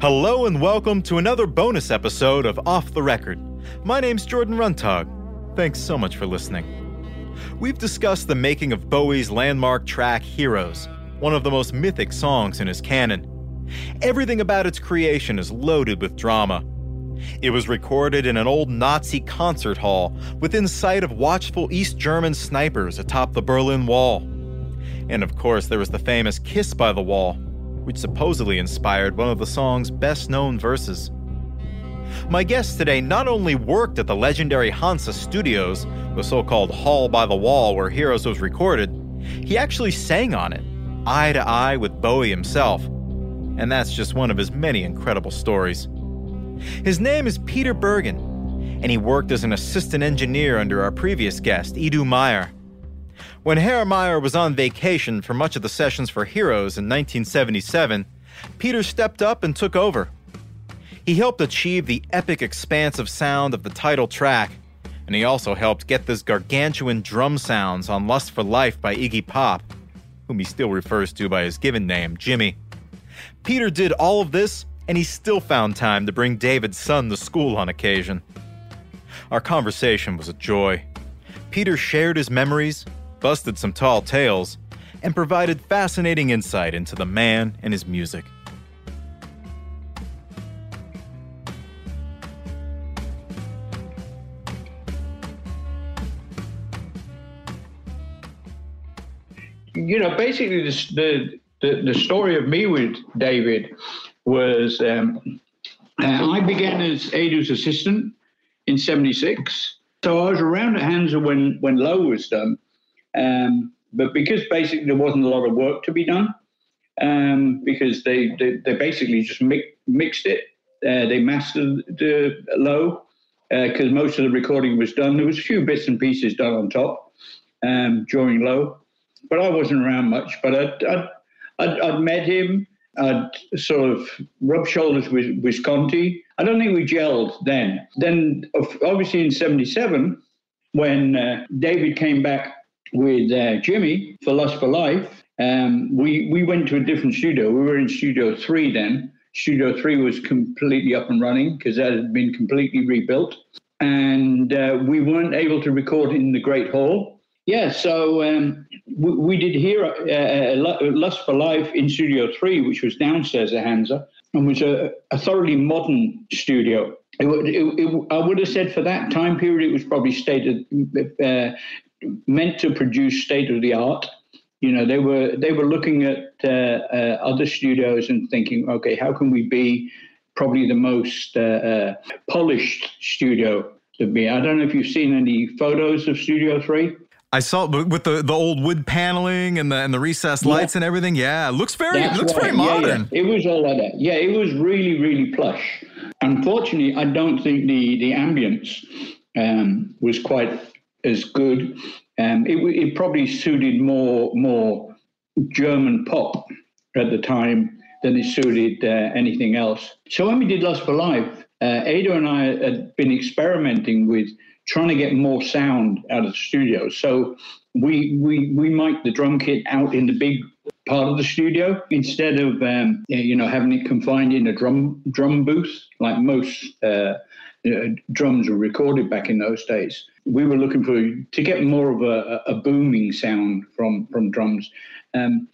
Hello and welcome to another bonus episode of Off the Record. My name's Jordan Runtagh. Thanks so much for listening. We've discussed the making of Bowie's landmark track Heroes, one of the most mythic songs in his canon. Everything about its creation is loaded with drama. It was recorded in an old Nazi concert hall within sight of watchful East German snipers atop the Berlin Wall. And of course, there was the famous Kiss by the Wall, which supposedly inspired one of the song's best known verses. My guest today not only worked at the legendary Hansa Studios, the so called Hall by the Wall where Heroes was recorded, he actually sang on it, eye to eye with Bowie himself. And that's just one of his many incredible stories. His name is Peter Bergen, and he worked as an assistant engineer under our previous guest, Edu Meyer. When Herr Meyer was on vacation for much of the sessions for Heroes in 1977, Peter stepped up and took over. He helped achieve the epic expansive sound of the title track, and he also helped get this gargantuan drum sounds on Lust for Life by Iggy Pop, whom he still refers to by his given name, Jimmy. Peter did all of this and he still found time to bring David's son to school on occasion. Our conversation was a joy. Peter shared his memories, busted some tall tales, and provided fascinating insight into the man and his music. You know, basically, the, the, the story of me with David was um, uh, I began as Edu's assistant in 76. So I was around at Hansa when, when Low was done. Um, but because basically there wasn't a lot of work to be done, um, because they, they, they, basically just mi- mixed it, uh, they mastered the Low, because uh, most of the recording was done. There was a few bits and pieces done on top um, during Low, but I wasn't around much. But I'd, I'd, I'd, I'd met him. I'd sort of rubbed shoulders with Visconti. I don't think we gelled then. Then, obviously, in 77, when uh, David came back with uh, Jimmy for Lust for Life, um, we, we went to a different studio. We were in Studio 3 then. Studio 3 was completely up and running because that had been completely rebuilt. And uh, we weren't able to record in the Great Hall yeah, so um, we, we, did hear uh, uh Lust for Life in Studio 3, which was downstairs at Hansa, and was a, a thoroughly modern studio. It, it, it, I would have said for that time period, it was probably stated, uh, meant to produce state of the art. You know, they were they were looking at uh, uh other studios and thinking, okay, how can we be probably the most uh, polished studio to be? I don't know if you've seen any photos of Studio Three. I saw with the, the old wood paneling and the and the recessed lights yeah. and everything. Yeah, it looks very That's it looks right. very modern. Yeah, yeah. It was all like that. Yeah, it was really really plush. Unfortunately, I don't think the the ambience um, was quite as good Um, it, it probably suited more more German pop at the time than it suited uh, anything else. So when we did Lust for Life, uh, Edu and I had been experimenting with trying to get more sound out of the studio. So we we we mic the drum kit out in the big part of the studio instead of um, you know having it confined in a drum drum booth like most uh, uh, drums were recorded back in those days. We were looking for to get more of a, a booming sound from from drums, um,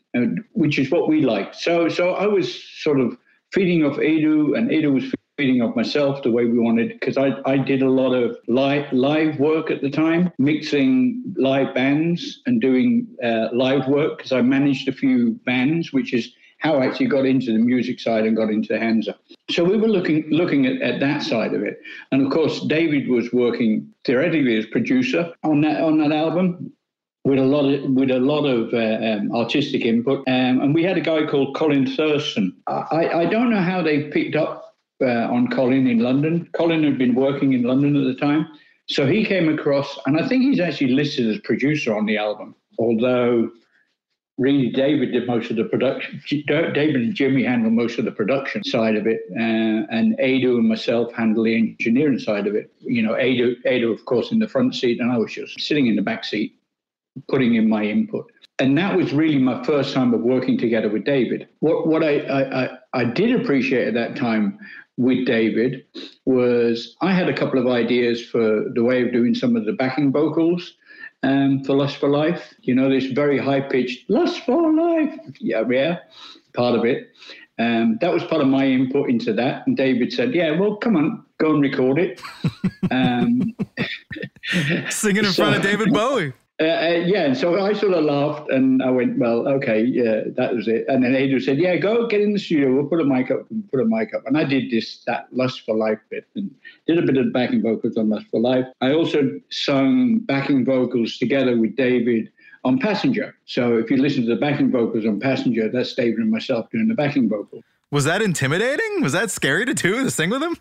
which is what we liked. So so I was sort of feeding off Edu, and Edu was feeding off myself the way we wanted because I, I did a lot of live live work at the time, mixing live bands and doing uh, live work because I managed a few bands, which is how I actually got into the music side and got into the Hansa. So we were looking looking at, at that side of it, and of course David was working theoretically as producer on that on that album with a lot of with a lot of uh, um, artistic input. Um, and we had a guy called Colin Thurston. I, I don't know how they picked up uh, on Colin in London. Colin had been working in London at the time, so he came across, and I think he's actually listed as producer on the album, although really David did most of the production. David and Jimmy handled most of the production side of it, uh, and Edu and myself handled the engineering side of it. You know, Edu, Edu, of course, in the front seat, and I was just sitting in the back seat, putting in my input. And that was really my first time of working together with David. What what I I, I did appreciate at that time with David was I had a couple of ideas for the way of doing some of the backing vocals um, for Lust for Life. You know, this very high pitched Lust for Life. Yeah, yeah, part of it. Um, that was part of my input into that. And David said, Yeah, well, come on, go and record it. um, Singing in so, front of David Bowie. Uh, uh, yeah, and so I sort of laughed and I went, well, okay, yeah, that was it. And then Adrian said, yeah, go get in the studio. We'll put a mic up and put a mic up. And I did this, that Lust for Life bit and did a bit of backing vocals on Lust for Life. I also sung backing vocals together with David on Passenger. So if you listen to the backing vocals on Passenger, that's David and myself doing the backing vocal. Was that intimidating? Was that scary to do to sing with him?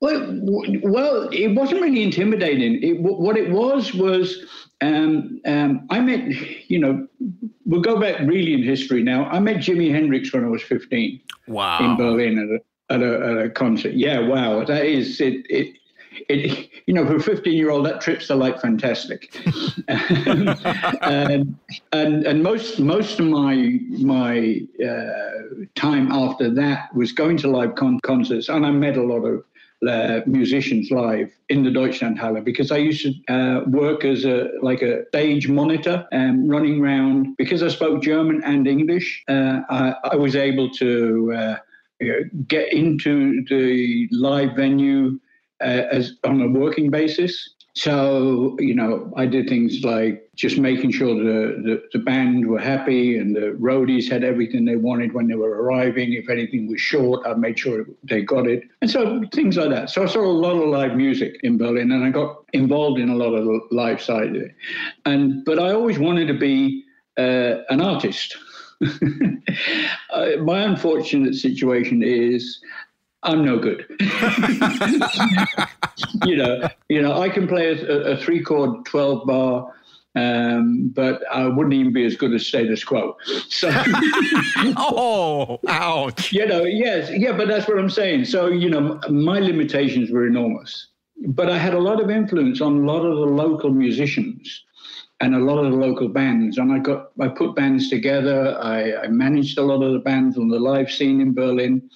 Well, well, it wasn't really intimidating. It, what it was was um, um, I met, you know, we'll go back really in history now. I met Jimi Hendrix when I was 15. Wow. In Berlin at a, at a, at a concert. Yeah, wow. That is, it, it, it, you know, for a 15 year old, that trip's are like fantastic. and, and, and most, most of my, my uh, time after that was going to live con- concerts and I met a lot of uh, musicians live in the Deutschlandhalle because I used to uh, work as a like a stage monitor and um, running around because I spoke German and English. Uh, I, I, was able to uh, get into the live venue uh, as on a working basis so, you know, I did things like just making sure the, the, the, band were happy and the roadies had everything they wanted when they were arriving. If anything was short, I made sure they got it. And so things like that. So I saw a lot of live music in Berlin and I got involved in a lot of the live side of it. And, but I always wanted to be uh, an artist. uh, my unfortunate situation is I'm no good. you know, you know, I can play a, a three chord, twelve bar, um, but I wouldn't even be as good as status quo. So, oh, ouch. You know, yes, yeah, but that's what I'm saying. So, you know, my limitations were enormous, but I had a lot of influence on a lot of the local musicians and a lot of the local bands. And I got, I put bands together. I, I managed a lot of the bands on the live scene in Berlin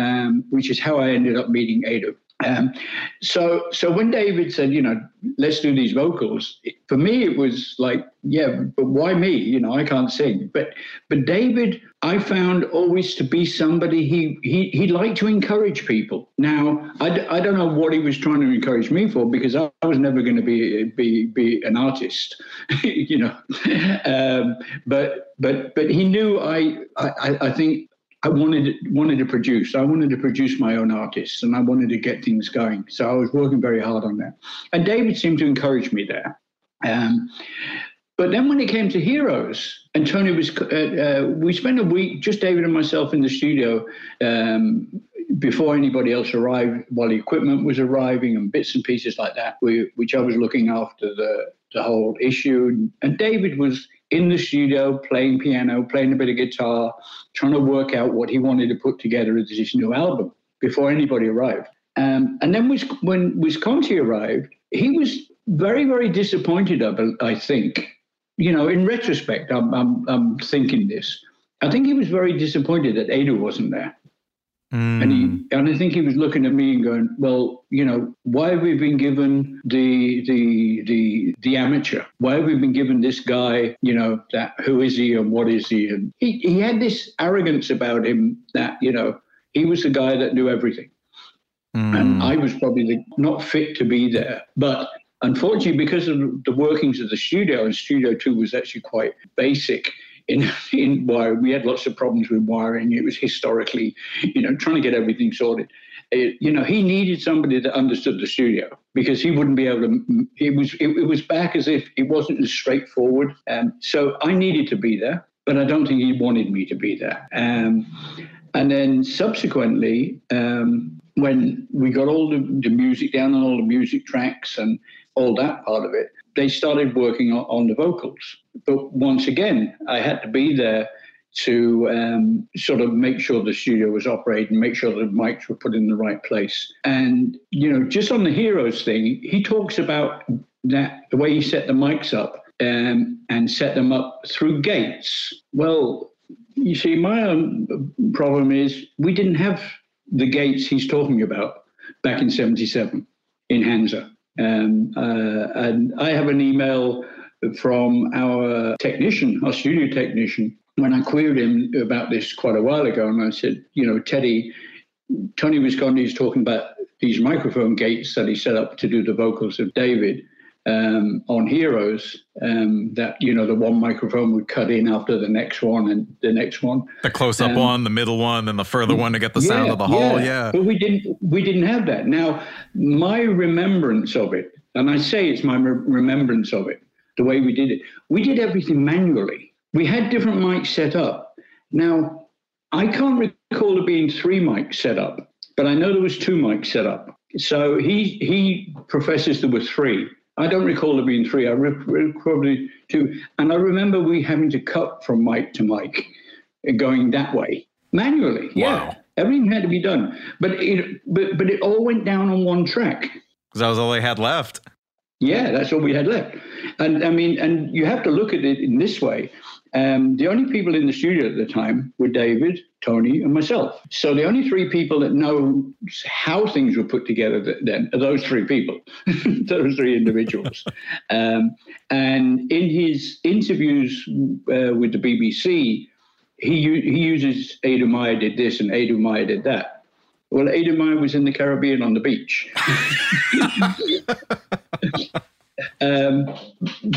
um, which is how I ended up meeting Edu. Um, so, so when David said, you know, let's do these vocals, for me it was like, yeah, but why me? You know, I can't sing. But, but David, I found always to be somebody he he he liked to encourage people. Now, I, I don't know what he was trying to encourage me for because I, I was never going to be be be an artist, you know. Um, but but but he knew I I I think I wanted wanted to produce. I wanted to produce my own artists, and I wanted to get things going. So I was working very hard on that. And David seemed to encourage me there. Um, but then when it came to Heroes, and Tony was, uh, uh, we spent a week, just David and myself in the studio um, before anybody else arrived, while the equipment was arriving and bits and pieces like that, we, which I was looking after the the whole issue. And David was in the studio playing piano, playing a bit of guitar, trying to work out what he wanted to put together as his new album before anybody arrived. Um, and then when Visconti arrived, he was very, very disappointed, I think. You know, in retrospect, I'm, I'm, I'm thinking this. I think he was very disappointed that Edu wasn't there. Mm. And he hmm. and I think he was looking at me and going, Well, you know, why have we been given the the the the amateur? Why have we been given this guy, you know, that who is he and what is he? And he, he had this arrogance about him that, you know, he was the guy that knew everything. Mm. And I was probably the, not fit to be there. But unfortunately, because of the workings of the studio, and Studio 2 was actually quite basic, in, in wiring. We had lots of problems with wiring. It was historically, you know, trying to get everything sorted. It, you know, he needed somebody that understood the studio because he wouldn't be able to. It was it, it was back as if it wasn't as straightforward. Um, so I needed to be there, but I don't think he wanted me to be there. Um, and then subsequently, um, when we got all the, the music down and all the music tracks and all that part of it, they started working on, the vocals. But once again, I had to be there to um, sort of make sure the studio was operating, make sure the mics were put in the right place. And, you know, just on the Heroes thing, he talks about that the way he set the mics up um, and set them up through gates. Well, you see, my own problem is we didn't have the gates he's talking about back in 77 in Hansa. Um, uh, and I have an email from our technician, our studio technician, when I queried him about this quite a while ago. And I said, you know, Teddy, Tony Visconti is talking about these microphone gates that he set up to do the vocals of David um, on Heroes um, that you know the one microphone would cut in after the next one and the next one. The close up um, one, the middle one, and the further one to get the yeah, sound of the whole. Yeah, but we didn't we didn't have that. Now my remembrance of it, and I say it's my re- remembrance of it, the way we did it. We did everything manually. We had different mics set up. Now I can't recall there being three mics set up, but I know there was two mics set up. So he he professes there were three I don't recall there being three. I re- probably two. And I remember we having to cut from mic to mic and going that way manually. Yeah. Everything had to be done. But it, but, but it all went down on one track. Because that was all they had left. Yeah, that's all we had left. And I mean, and you have to look at it in this way. Um, the only people in the studio at the time were David, Tony, and myself. So the only three people that know how things were put together then are those three people, those three individuals. um, and in his interviews uh, with the BBC, he he uses Edu Meyer did this and Edu Meyer did that. Well, Edu Meyer was in the Caribbean on the beach. um,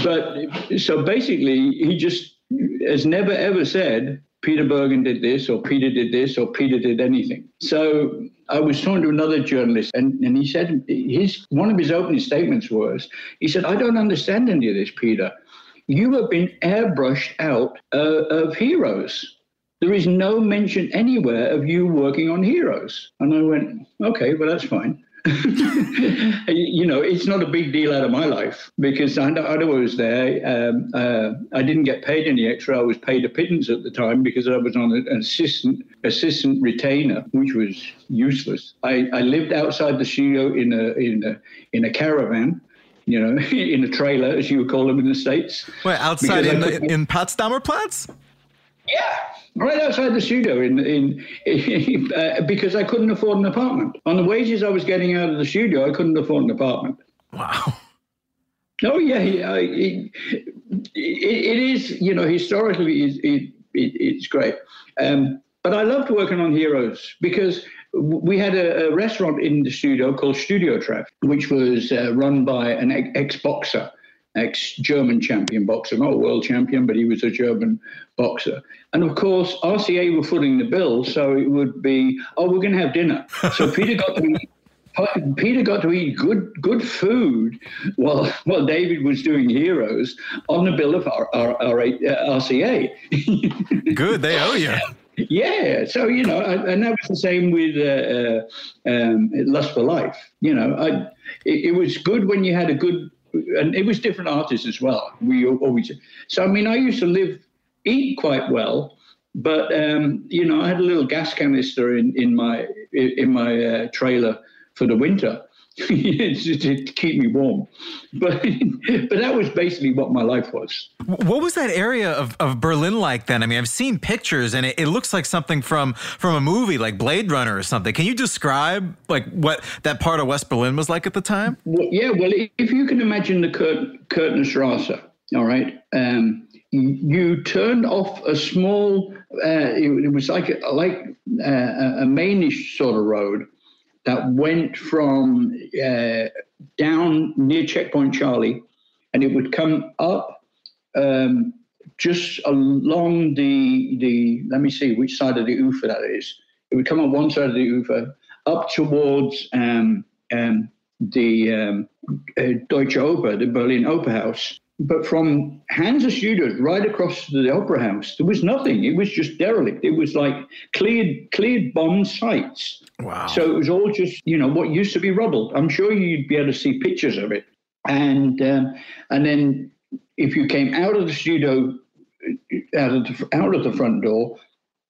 but so basically, he just has never ever said Peter Bergen did this or Peter did this or Peter did anything. So I was talking to another journalist and, and he said his one of his opening statements was he said, I don't understand any of this, Peter. You have been airbrushed out uh, of heroes. There is no mention anywhere of you working on heroes. And I went, okay, well, that's fine. you know, it's not a big deal out of my life because I, I was there. Um, uh, I didn't get paid any extra. I was paid a pittance at the time because I was on an assistant assistant retainer, which was useless. I, I lived outside the studio in a in a in a caravan you know, in a trailer, as you would call them in the States. Wait, outside in, the, in Potsdamer Platz? Yeah, right outside the studio in in, in uh, because I couldn't afford an apartment. On the wages I was getting out of the studio, I couldn't afford an apartment. Wow. Oh yeah, yeah it, it, it is. You know, historically, it, it, it's great. Um, but I loved working on Heroes because we had a, a, restaurant in the studio called Studio Treff, which was uh, run by an ex boxer ex German champion boxer, not a world champion, but he was a German boxer. And of course, RCA were footing the bill, so it would be, oh, we're going to have dinner. So Peter got to eat. Peter got to eat good good food while while David was doing heroes on the bill of our, our, our uh, RCA. good, they owe you. Yeah, so you know, and that was the same with uh, uh, um, Lust for Life. You know, I, it, it was good when you had a good and it was different artists as well. We always so I mean I used to live eat quite well, but um, you know I had a little gas canister in in my in my uh, trailer for the winter to keep me warm. But but that was basically what my life was. What was that area of, of Berlin like then? I mean, I've seen pictures and it, it looks like something from from a movie like Blade Runner or something. Can you describe like what that part of West Berlin was like at the time? Well, yeah, well, if you can imagine the Kurt, Köthener Straße, all right, um, you turned off a small, uh, it, it, was like like uh, a mainish sort of road that went from uh, down near Checkpoint Charlie, and it would come up um, just along the the. Let me see which side of the Ufer that is. It would come on one side of the Ufer up towards um, um, the um, uh, Deutsche Oper, the Berlin Opera House, but from Hansa Studios right across to the Opera House, there was nothing. It was just derelict. It was like cleared cleared bomb sites. Wow. So it was all just you know what used to be rubble. I'm sure you'd be able to see pictures of it. And um, and then if you came out of the studio, out of the, out of the front door,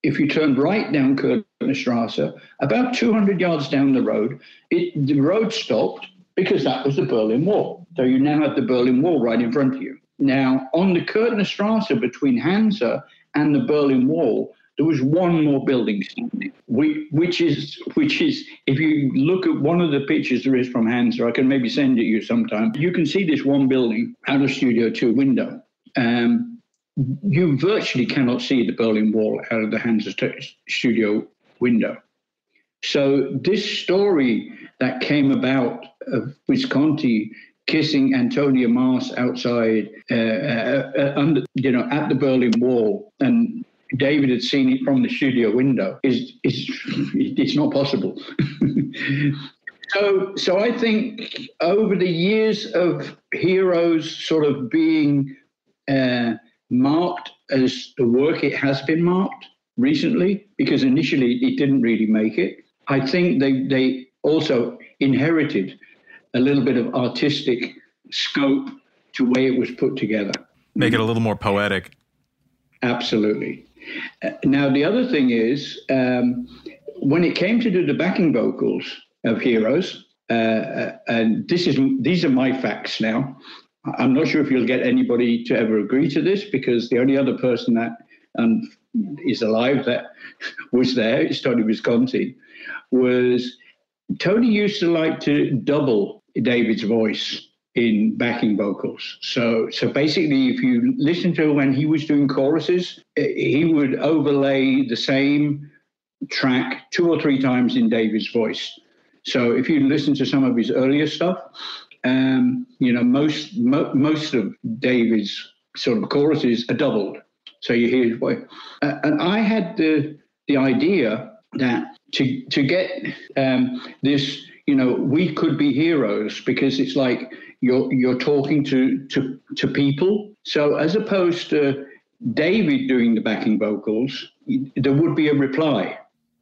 if you turned right down Köthener Straße, about 200 yards down the road, it, the road stopped because that was the Berlin Wall. So you now have the Berlin Wall right in front of you. Now, on the Köthener Straße between Hansa and the Berlin Wall, there was one more building standing, which is which is if you look at one of the pictures there is from Hansa, I can maybe send it to you sometime. You can see this one building out of Studio Two window. Um, you virtually cannot see the Berlin Wall out of the Hansa Studio window. So this story that came about of Visconti kissing Antonia Maass outside, uh, uh, uh, under, you know, at the Berlin Wall, and David had seen it from the studio window. Is is it's not possible. so so I think over the years of heroes sort of being uh, marked as the work it has been marked recently, because initially it didn't really make it. I think they they also inherited a little bit of artistic scope to way it was put together. Make it a little more poetic. Absolutely. Uh, now the other thing is um, when it came to do the backing vocals of Heroes, uh, uh, and this is these are my facts now. I'm not sure if you'll get anybody to ever agree to this because the only other person that um, is alive that was there is Tony Visconti was Tony used to like to double David's voice in backing vocals. So, so basically, if you listen to when he was doing choruses, he would overlay the same track two or three times in David's voice. So, if you listen to some of his earlier stuff, um, you know, most mo- most of David's sort of choruses are doubled. So you hear his voice. Uh, and I had the the idea that to to get um, this, you know, we could be heroes because it's like you're you're talking to to to people. So as opposed to David doing the backing vocals, there would be a reply,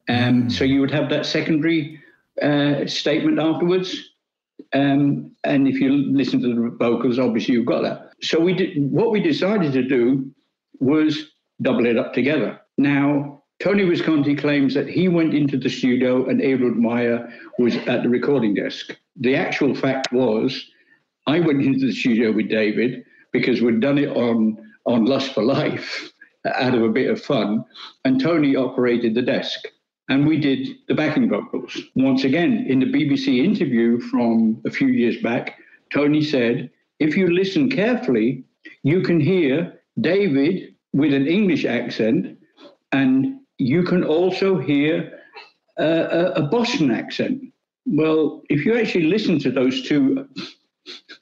um, mm. so you would have that secondary uh, statement afterwards. Um, and if you listen to the vocals, obviously you've got that. So we did what we decided to do was double it up together. Now Tony Visconti claims that he went into the studio and Eduard Meyer was at the recording desk. The actual fact was, I went into the studio with David because we'd done it on, on Lust for Life out of a bit of fun, and Tony operated the desk. And we did the backing vocals. Once again, in the BBC interview from a few years back, Tony said, if you listen carefully, you can hear David with an English accent and you can also hear a, a Boston accent. Well, if you actually listen to those two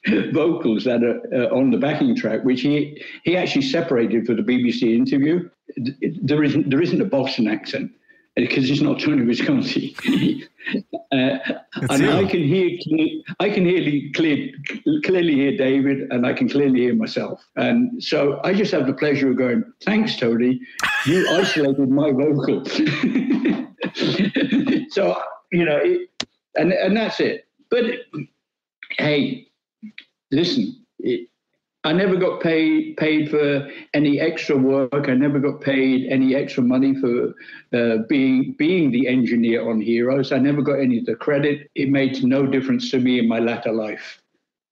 vocals that are uh, on the backing track, which he he actually separated for the BBC interview, there isn't there isn't a Boston accent because it's not Tony Visconti. uh, and I can hear I can hear clear, clearly hear David, and I can clearly hear myself. And so I just have the pleasure of going, "Thanks, Tony. You isolated my vocal." so you know, it, and and that's it. But hey, listen, it, I never got paid paid for any extra work. I never got paid any extra money for uh, being being the engineer on Heroes. I never got any of the credit. It made no difference to me in my latter life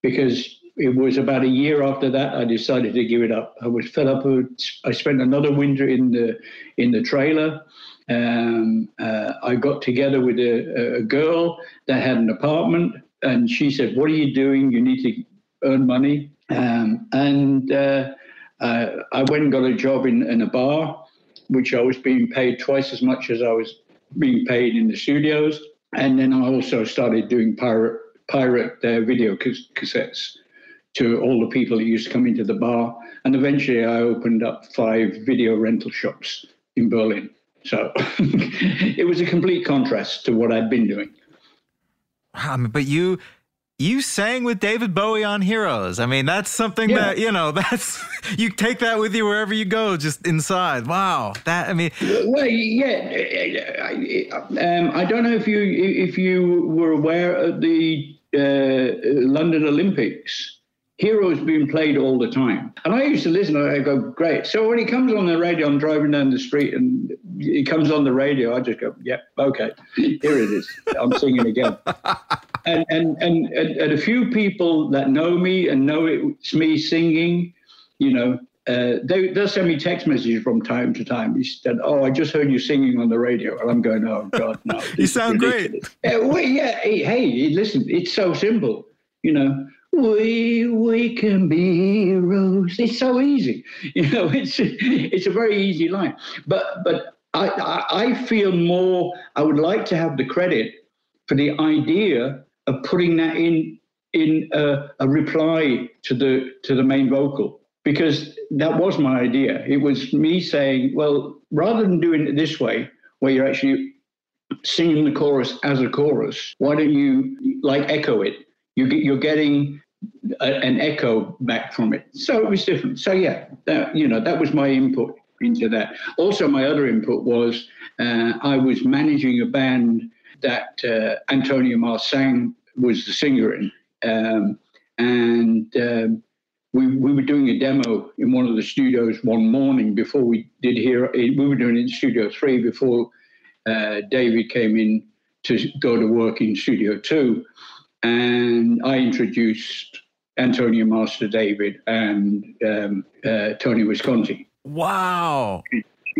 because it was about a year after that I decided to give it up. I was fed up. With, I spent another winter in the in the trailer. Um, uh, I got together with a, a girl that had an apartment, and she said, "What are you doing? You need to earn money." Um, and uh, I went and got a job in, in a bar, which I was being paid twice as much as I was being paid in the studios. And then I also started doing pirate pirate uh, video cassettes to all the people that used to come into the bar. And eventually I opened up five video rental shops in Berlin. So it was a complete contrast to what I'd been doing. Um, but you you sang with David Bowie on Heroes. I mean, that's something yeah. that, you know, that's you take that with you wherever you go, just inside. Wow. That I mean Well, yeah. Um, I don't know if you if you were aware of the uh, London Olympics Heroes being played all the time. And I used to listen I go, great. So when he comes on the radio, I'm driving down the street and he comes on the radio, I just go, yep, yeah, okay, here it is. I'm singing again. and, and, and, and, a few people that know me and know it's me singing, you know, uh, they, they'll send me text messages from time to time. He said, "Oh, I just heard you singing on the radio," and I'm going, "Oh God, no!" you sound great. Uh, well, yeah, hey, hey, listen, it's so simple, you know we we can be heroes. It's so easy, you know. It's it's a very easy line, but but I, I, feel more. I would like to have the credit for the idea of putting that in in a, a reply to the to the main vocal because that was my idea. It was me saying, well, rather than doing it this way, where you're actually singing the chorus as a chorus, why don't you like echo it? You get, you're getting a, an echo back from it. So it was different. So yeah, that, you know, that was my input into that. Also, my other input was uh, I was managing a band that uh, Antonio Marsang was the singer in, um, and um, we we were doing a demo in one of the studios one morning before we did here. We were doing it in Studio Three before uh, David came in to go to work in Studio Two, and I introduced Antonia Maass to David and um, uh, Tony Visconti. Wow.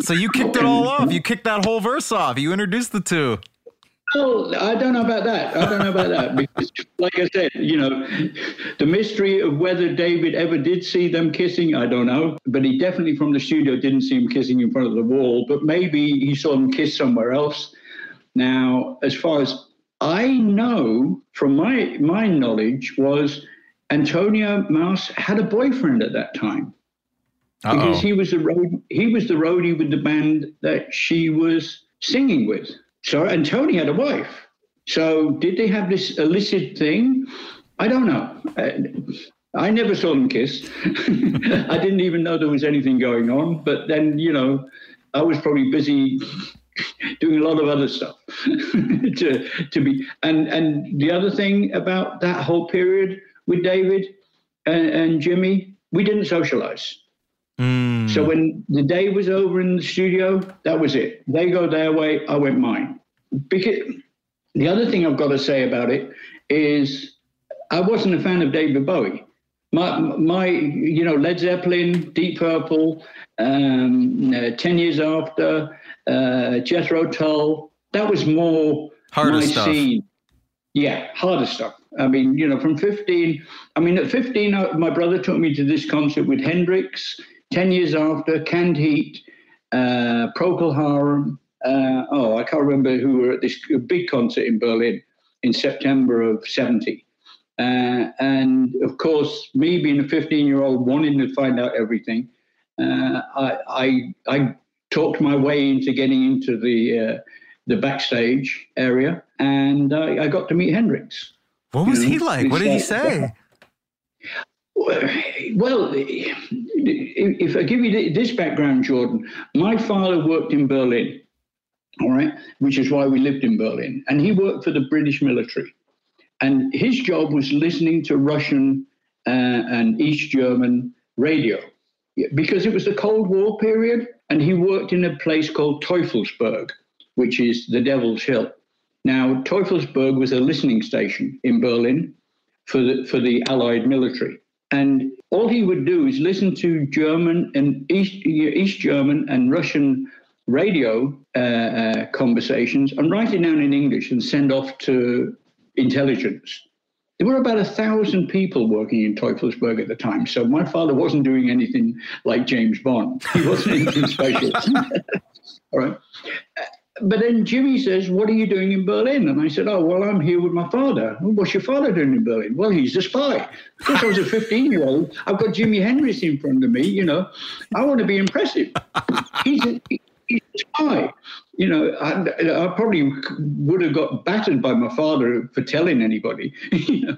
So you kicked it all off. You kicked that whole verse off. You introduced the two. Oh, I don't know about that. I don't know about that because, like I said, you know, the mystery of whether David ever did see them kissing, I don't know. But he definitely from the studio didn't see him kissing in front of the wall. But maybe he saw them kiss somewhere else. Now, as far as I know from my my knowledge was Antonia Maass had a boyfriend at that time Uh-oh. because he was the road he was the roadie with the band that she was singing with. So and Tony had a wife. So did they have this illicit thing? I don't know. Uh, I never saw them kiss. I didn't even know there was anything going on. But then, you know, I was probably busy doing a lot of other stuff to to be and and the other thing about that whole period with David and, and Jimmy, we didn't socialize. Mm. So when the day was over in the studio, that was it. They go their way, I went mine. Because the other thing I've got to say about it is I wasn't a fan of David Bowie. My, my, you know, Led Zeppelin, Deep Purple, um, uh, Ten Years After, uh, Jethro Tull. That was more harder my stuff. Scene. Yeah, harder stuff. I mean, you know, from 15, I mean, at 15, uh, my brother took me to this concert with Hendrix. 10 years after, Canned Heat, uh, Procol Harum. Uh, oh, I can't remember who were at this big concert in Berlin in September of 70. Uh, and of course, me being a 15 year old wanting to find out everything, uh, I, I, I talked my way into getting into the uh, the backstage area, and I got to meet Hendrix. What was know, he like? What did he say? Well, if I give you this background, Jordan, my father worked in Berlin, all right, which is why we lived in Berlin, and he worked for the British military, and his job was listening to Russian uh, and East German radio because it was the Cold War period, and he worked in a place called Teufelsberg, which is the Devil's Hill. Now, Teufelsberg was a listening station in Berlin for the, for the Allied military. And all he would do is listen to German and East, East German and Russian radio uh, uh, conversations and write it down in English and send off to intelligence. There were about a thousand people working in Teufelsberg at the time. So my father wasn't doing anything like James Bond. He wasn't anything special. All right. But then Jimmy says, What are you doing in Berlin? And I said, Oh, well, I'm here with my father. What's your father doing in Berlin? Well, he's a spy. Because I was a 15 year old, I've got Jimi Hendrix in front of me. You know, I want to be impressive. He's a, he's a spy. You know, I, I, probably would have got battered by my father for telling anybody.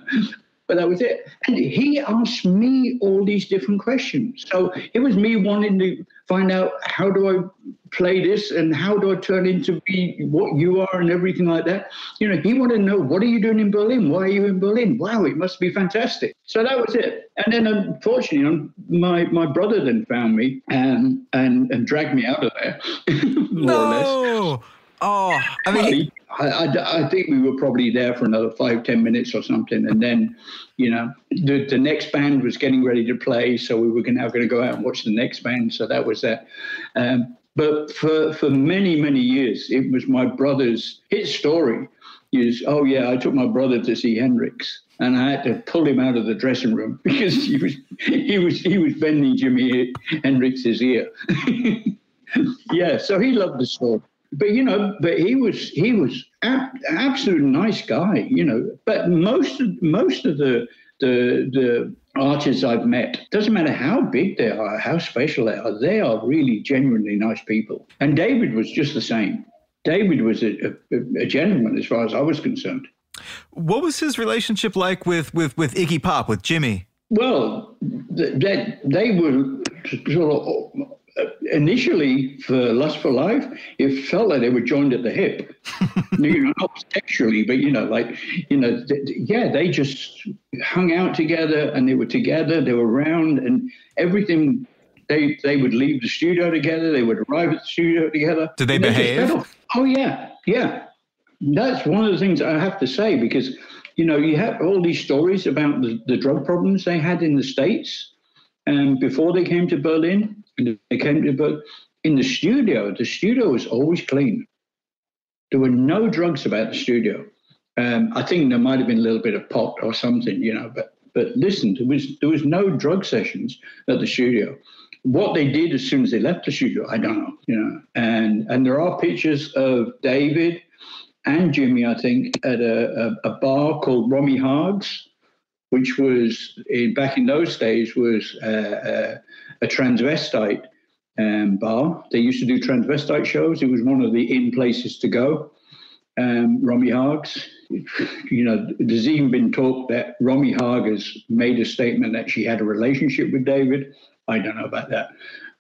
but that was it. And he asked me all these different questions. So it was me wanting to find out how do I play this and how do I turn into be what you are and everything like that. You know, he wanted to know what are you doing in Berlin? Why are you in Berlin? Wow, it must be fantastic. So that was it. And then unfortunately, um, my my brother then found me and and, and dragged me out of there, more no. or less. Oh, I mean, I, I, I, think we were probably there for another five, ten minutes or something. And then, you know, the, the next band was getting ready to play. So we were now going to go out and watch the next band. So that was that. Um, but for, for many, many years, it was my brother's, his story is, oh, yeah, I took my brother to see Hendrix. And I had to pull him out of the dressing room because he was he was he was bending Jimi Hendrix's ear. yeah, so he loved the story but you know, but he was he was ab- absolute nice guy, you know. But most of most of the the the artists I've met, doesn't matter how big they are, how special they are, they are really genuinely nice people. And David was just the same. David was a, a, a gentleman as far as I was concerned. What was his relationship like with with with Iggy Pop, with Jimmy? Well, they, they were sort of initially for Lust for Life, it felt like they were joined at the hip. you know, not sexually, but you know, like you know, th- yeah, they just hung out together and they were together. They were around and everything. They they would leave the studio together. They would arrive at the studio together. Did they behave? Oh yeah, yeah. That's one of the things I have to say because you know you have all these stories about the, the drug problems they had in the states, and um, before they came to Berlin they came to, but in the studio, the studio was always clean. There were no drugs about the studio. Um, I think there might have been a little bit of pot or something, you know, but but listen, there was there was no drug sessions at the studio. What they did as soon as they left the studio, I don't know, you know. And and there are pictures of David and Jimmy, I think, at a, a, a bar called Romy Haag's, which was in, back in those days was uh, uh, a transvestite um, bar. They used to do transvestite shows. It was one of the in places to go. Um, Romy Haag's. You know, there's even been talk that Romy Haag has made a statement that she had a relationship with David. I don't know about that,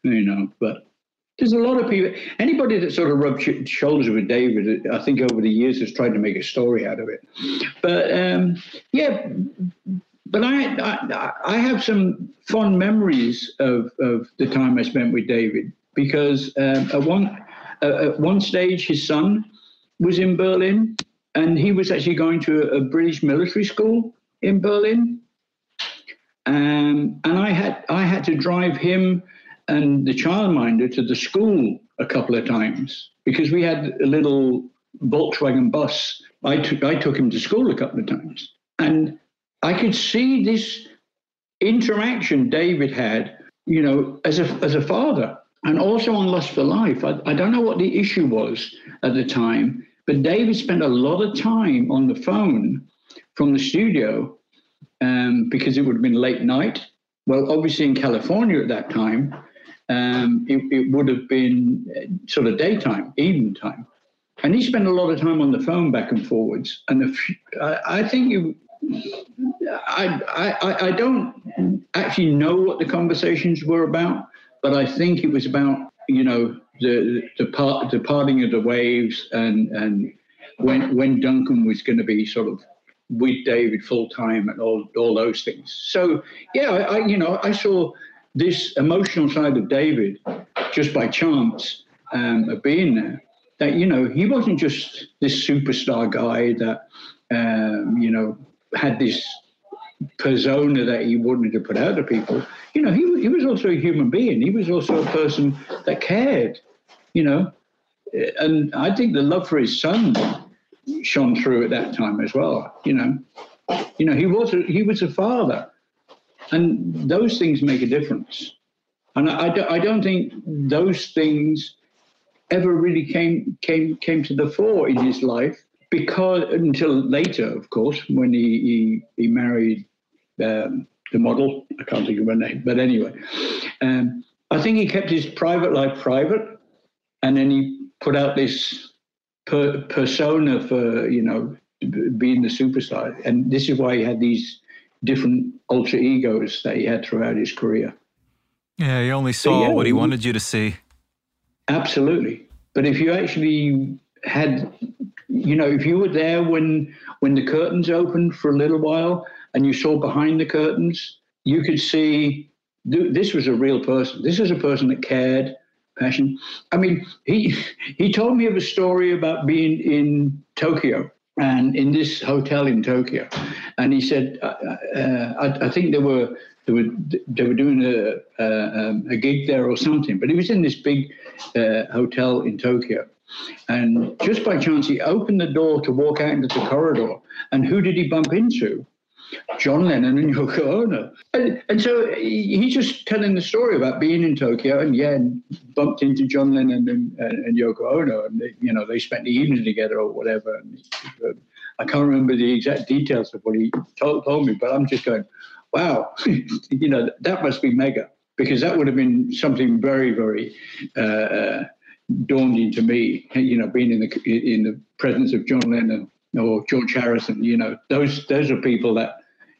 you know, but there's a lot of people. Anybody that sort of rubbed shoulders with David, I think over the years has tried to make a story out of it. But um, yeah, but I, I, I have some fond memories of, of the time I spent with David because um, at one uh, at one stage his son was in Berlin and he was actually going to a, a British military school in Berlin. Um, and I had I had to drive him and the childminder to the school a couple of times because we had a little Volkswagen bus. I took I took him to school a couple of times, and I could see this interaction David had, you know, as a as a father, and also on Lust for Life. I, I don't know what the issue was at the time, but David spent a lot of time on the phone from the studio um, because it would have been late night. Well, obviously in California at that time, um, it, it, would have been uh, sort of daytime, evening time. And he spent a lot of time on the phone back and forwards. And the, I, I think you, I, I, I don't actually know what the conversations were about, but I think it was about you know the the part the parting of the waves and and when when Duncan was going to be sort of with David full time and all all those things. So yeah, I, I, you know I saw this emotional side of David just by chance um, of being there. That you know he wasn't just this superstar guy that um, you know had this persona that he wanted to put out to people. You know, he, he was also a human being. He was also a person that cared, you know. And I think the love for his son shone through at that time as well, you know. You know, he was a, he was a father. And those things make a difference. And I, I, I don't think those things ever really came came came to the fore in his life because until later, of course, when he he, he married um, the model. I can't think of her name, but anyway, um, I think he kept his private life private, and then he put out this per- persona for you know being the superstar, and this is why he had these different alter egos that he had throughout his career. Yeah, he only saw yeah, what he wanted you to see. Absolutely, but if you actually had, you know, if you were there when when the curtains opened for a little while and you saw behind the curtains, you could see this was a real person. This was a person that cared, passion. I mean, he he told me of a story about being in Tokyo and in this hotel in Tokyo, and he said, uh, uh, I, I, think they were they were they were doing a, a, a gig there or something, but he was in this big uh, hotel in Tokyo. And just by chance, he opened the door to walk out into the corridor. And who did he bump into? John Lennon and Yoko Ono. And, and so he's just telling the story about being in Tokyo and yeah, bumped into John Lennon and, and, and Yoko Ono, and they, you know they spent the evening together or whatever. And, uh, I can't remember the exact details of what he told, told me, but I'm just going, wow, you know that must be mega because that would have been something very, very uh, uh, daunting to me. You know, being in the in the presence of John Lennon or George Harrison. You know, those those are people that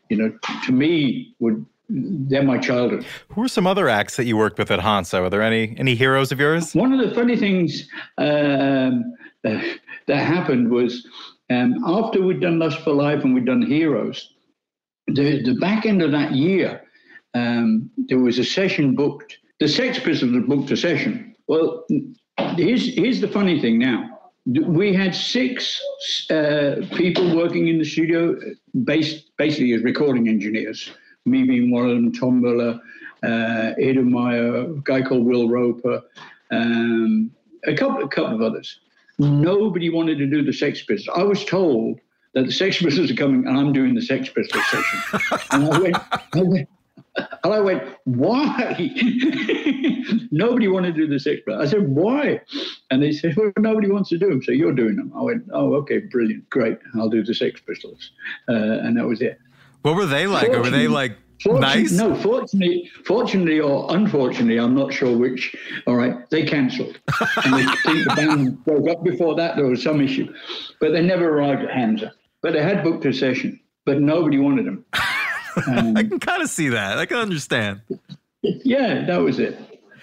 you know, to me, would they're my childhood. Who are some other acts that you worked with at Hansa? Are there any any heroes of yours? One of the funny things um, uh, that happened was um, after we'd done Lust for Life and we'd done Heroes, the, the back end of that year, um, there was a session booked. The Sex Pistols booked a session. Well, here's here's the funny thing now we had six uh, people working in the studio, based basically as recording engineers. Me being one of them, Tom Muller, uh, Meyer, a guy called Will Roper, um, a couple, a couple of others. Nobody wanted to do the Sex Pistols. I was told that the Sex Pistols are coming, and I'm doing the Sex Pistols section. and I went, I went, and I went, why? nobody wanted to do the Sex Pistols. I said, why? And they said, well, nobody wants to do them, so you're doing them. I went, oh, okay, brilliant, great. I'll do the Sex Pistols. Uh, and that was it. What were they like? Were they like nice? No, fortunately, fortunately or unfortunately, I'm not sure which. All right, they cancelled. and I think the band broke up before that. There was some issue. But they never arrived at Hansa. But they had booked a session, but nobody wanted them. Um, I can kind of see that. I can understand. Yeah, that was it.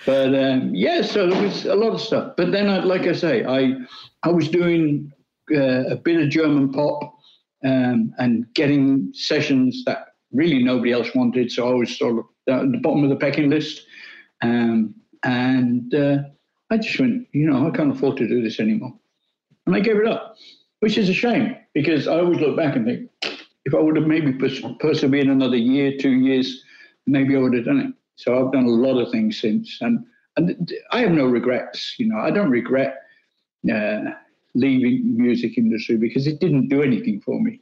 But um, yeah, so there was a lot of stuff. But then, I, like I say, I I was doing uh, a bit of German pop um, and getting sessions that really nobody else wanted. So I was sort of at the bottom of the pecking list. Um, and uh, I just went, you know, I can't afford to do this anymore. And I gave it up, which is a shame because I always look back and think, if I would have maybe pers- persevered another year, two years, maybe I would have done it. So I've done a lot of things since, and and I have no regrets. You know, I don't regret uh, leaving music industry because it didn't do anything for me.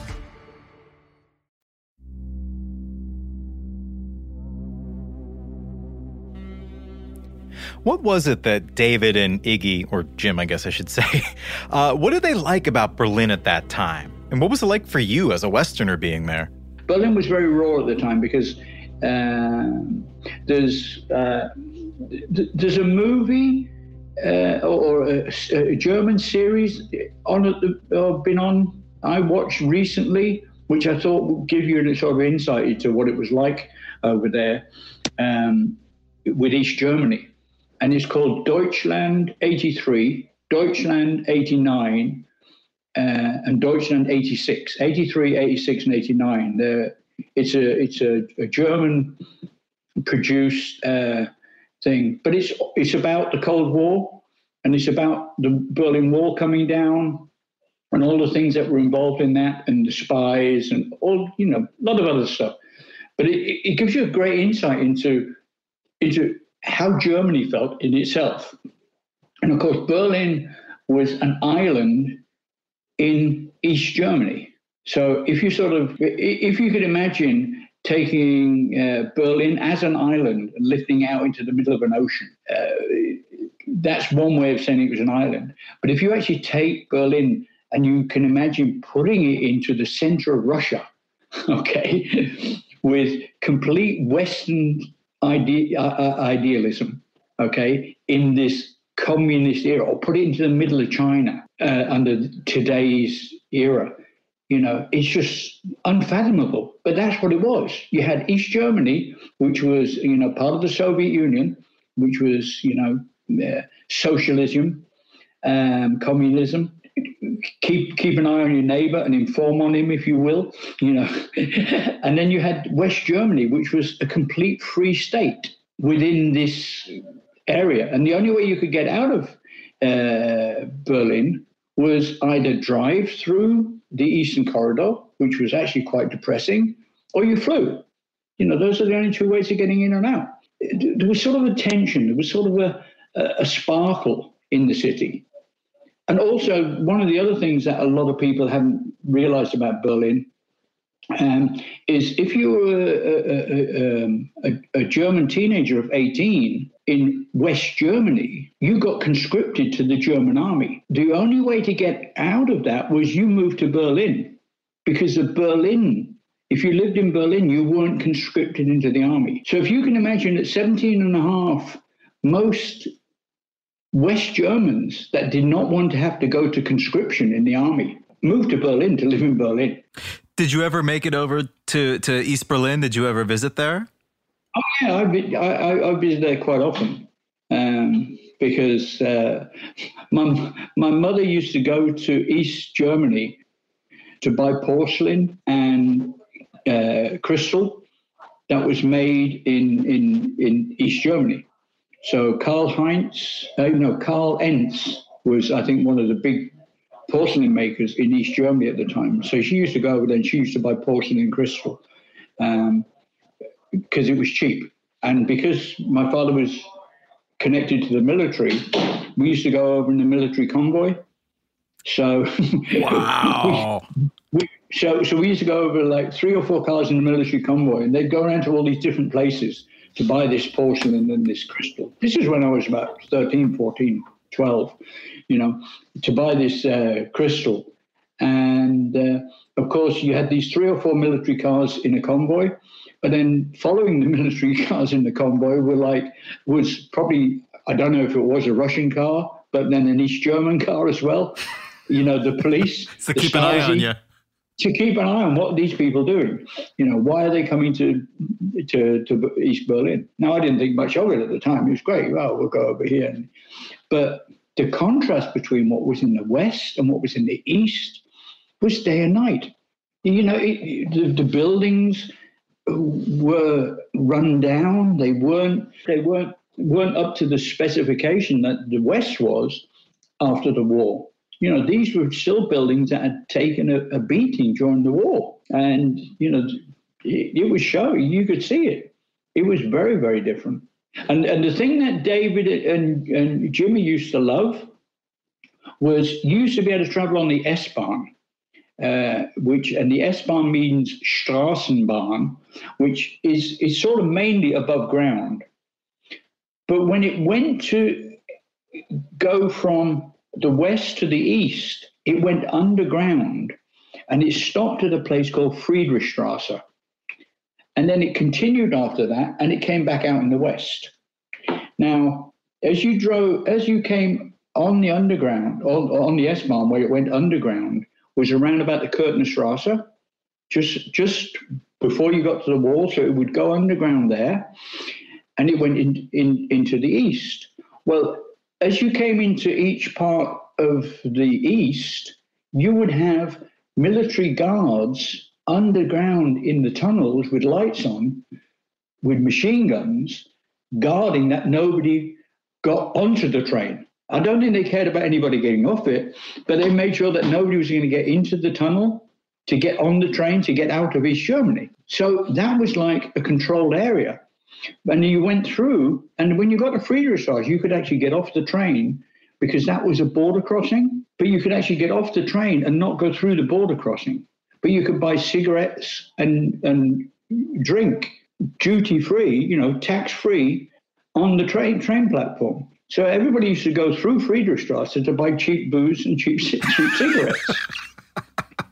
What was it that David and Iggy, or Jim, I guess I should say, uh, what did they like about Berlin at that time? And what was it like for you as a Westerner being there? Berlin was very raw at the time because uh, there's uh, th- there's a movie uh, or a, a, German series on uh, been on. I watched recently, which I thought would give you a sort of insight into what it was like over there um, with East Germany, and it's called Deutschland '83, Deutschland '89 uh, and Deutschland 86, 83, 86, and 89. They're, it's a it's a, a German produced uh, thing, but it's it's about the Cold War and it's about the Berlin Wall coming down and all the things that were involved in that and the spies and all you know a lot of other stuff. But it, it gives you a great insight into into how Germany felt in itself. And of course, Berlin was an island in East Germany. So if you sort of, if you could imagine taking uh, Berlin as an island and lifting out into the middle of an ocean, uh, that's one way of saying it was an island. But if you actually take Berlin and you can imagine putting it into the center of Russia, okay, with complete Western ide- uh, uh idealism, okay, in this communist era, or put it into the middle of China uh, under today's era. You know, it's just unfathomable. But that's what it was. You had East Germany, which was, you know, part of the Soviet Union, which was, you know, uh, socialism, um, communism. Keep keep an eye on your neighbor and inform on him, if you will. You know, and then you had West Germany, which was a complete free state within this area. And the only way you could get out of uh, Berlin was either drive through the Eastern Corridor, which was actually quite depressing, or you flew. You know, those are the only two ways of getting in and out. There was sort of a tension, there was sort of a, a sparkle in the city. And also, one of the other things that a lot of people haven't realized about Berlin um, is if you were a, a, um, a, a, German teenager of 18 in West Germany, you got conscripted to the German army. The only way to get out of that was you moved to Berlin because of Berlin. If you lived in Berlin, you weren't conscripted into the army. So if you can imagine at 17 and a half, most West Germans that did not want to have to go to conscription in the army moved to Berlin to live in Berlin. Did you ever make it over to, to East Berlin? Did you ever visit there? Oh yeah, I I, I visit there quite often. Um, because uh, my, my mother used to go to East Germany to buy porcelain and uh, crystal that was made in, in, in East Germany. So Karl Heinz, uh, no, Karl Enz was, I think, one of the big porcelain makers in East Germany at the time. So she used to go over there and she used to buy porcelain and crystal because um, it was cheap. And because my father was connected to the military, we used to go over in the military convoy. So wow. we, so so we used to go over like three or four cars in the military convoy, and they'd go around to all these different places to buy this porcelain and this crystal. This is when I was about 13, 14, 12, you know, to buy this uh, crystal. And uh, of course, you had these three or four military cars in a convoy. But then following the military cars in the convoy were like, was probably, I don't know if it was a Russian car, but then an East German car as well. You know, the police. to the keep an eye on you. To keep an eye on what these people doing. You know, why are they coming to, to, to East Berlin? Now, I didn't think much of it at the time. It was great. Well, we'll go over here. But the contrast between what was in the West and what was in the East was day and night. You know, it, the, the buildings were run down. They weren't. They weren't weren't up to the specification that the West was after the war. You know, these were still buildings that had taken a, a beating during the war, and you know, it, it was showing. You could see it. It was very, very different. And and the thing that David and, and Jimmy used to love was you used to be able to travel on the S-Bahn, uh, which and the S-Bahn means Straßenbahn, which is is sort of mainly above ground. But when it went to go from the west to the east, it went underground, and it stopped at a place called Friedrichstrasse. And then it continued after that, and it came back out in the west. Now, as you drove, as you came on the underground, on, on the S-Bahn, where it went underground, was around about the Kürtenstrasse, just just before you got to the wall. So it would go underground there, and it went in, in into the east. Well, as you came into each part of the east, you would have military guards underground in the tunnels with lights on, with machine guns, guarding that nobody got onto the train. I don't think they cared about anybody getting off it, but they made sure that nobody was going to get into the tunnel to get on the train to get out of East Germany. So that was like a controlled area. And you went through, and when you got to Friedrichstrasse, you could actually get off the train because that was a border crossing, but you could actually get off the train and not go through the border crossing. But you could buy cigarettes and, and drink duty free, you know, tax free on the train train platform. So everybody used to go through Friedrichstrasse to buy cheap booze and cheap cheap cigarettes.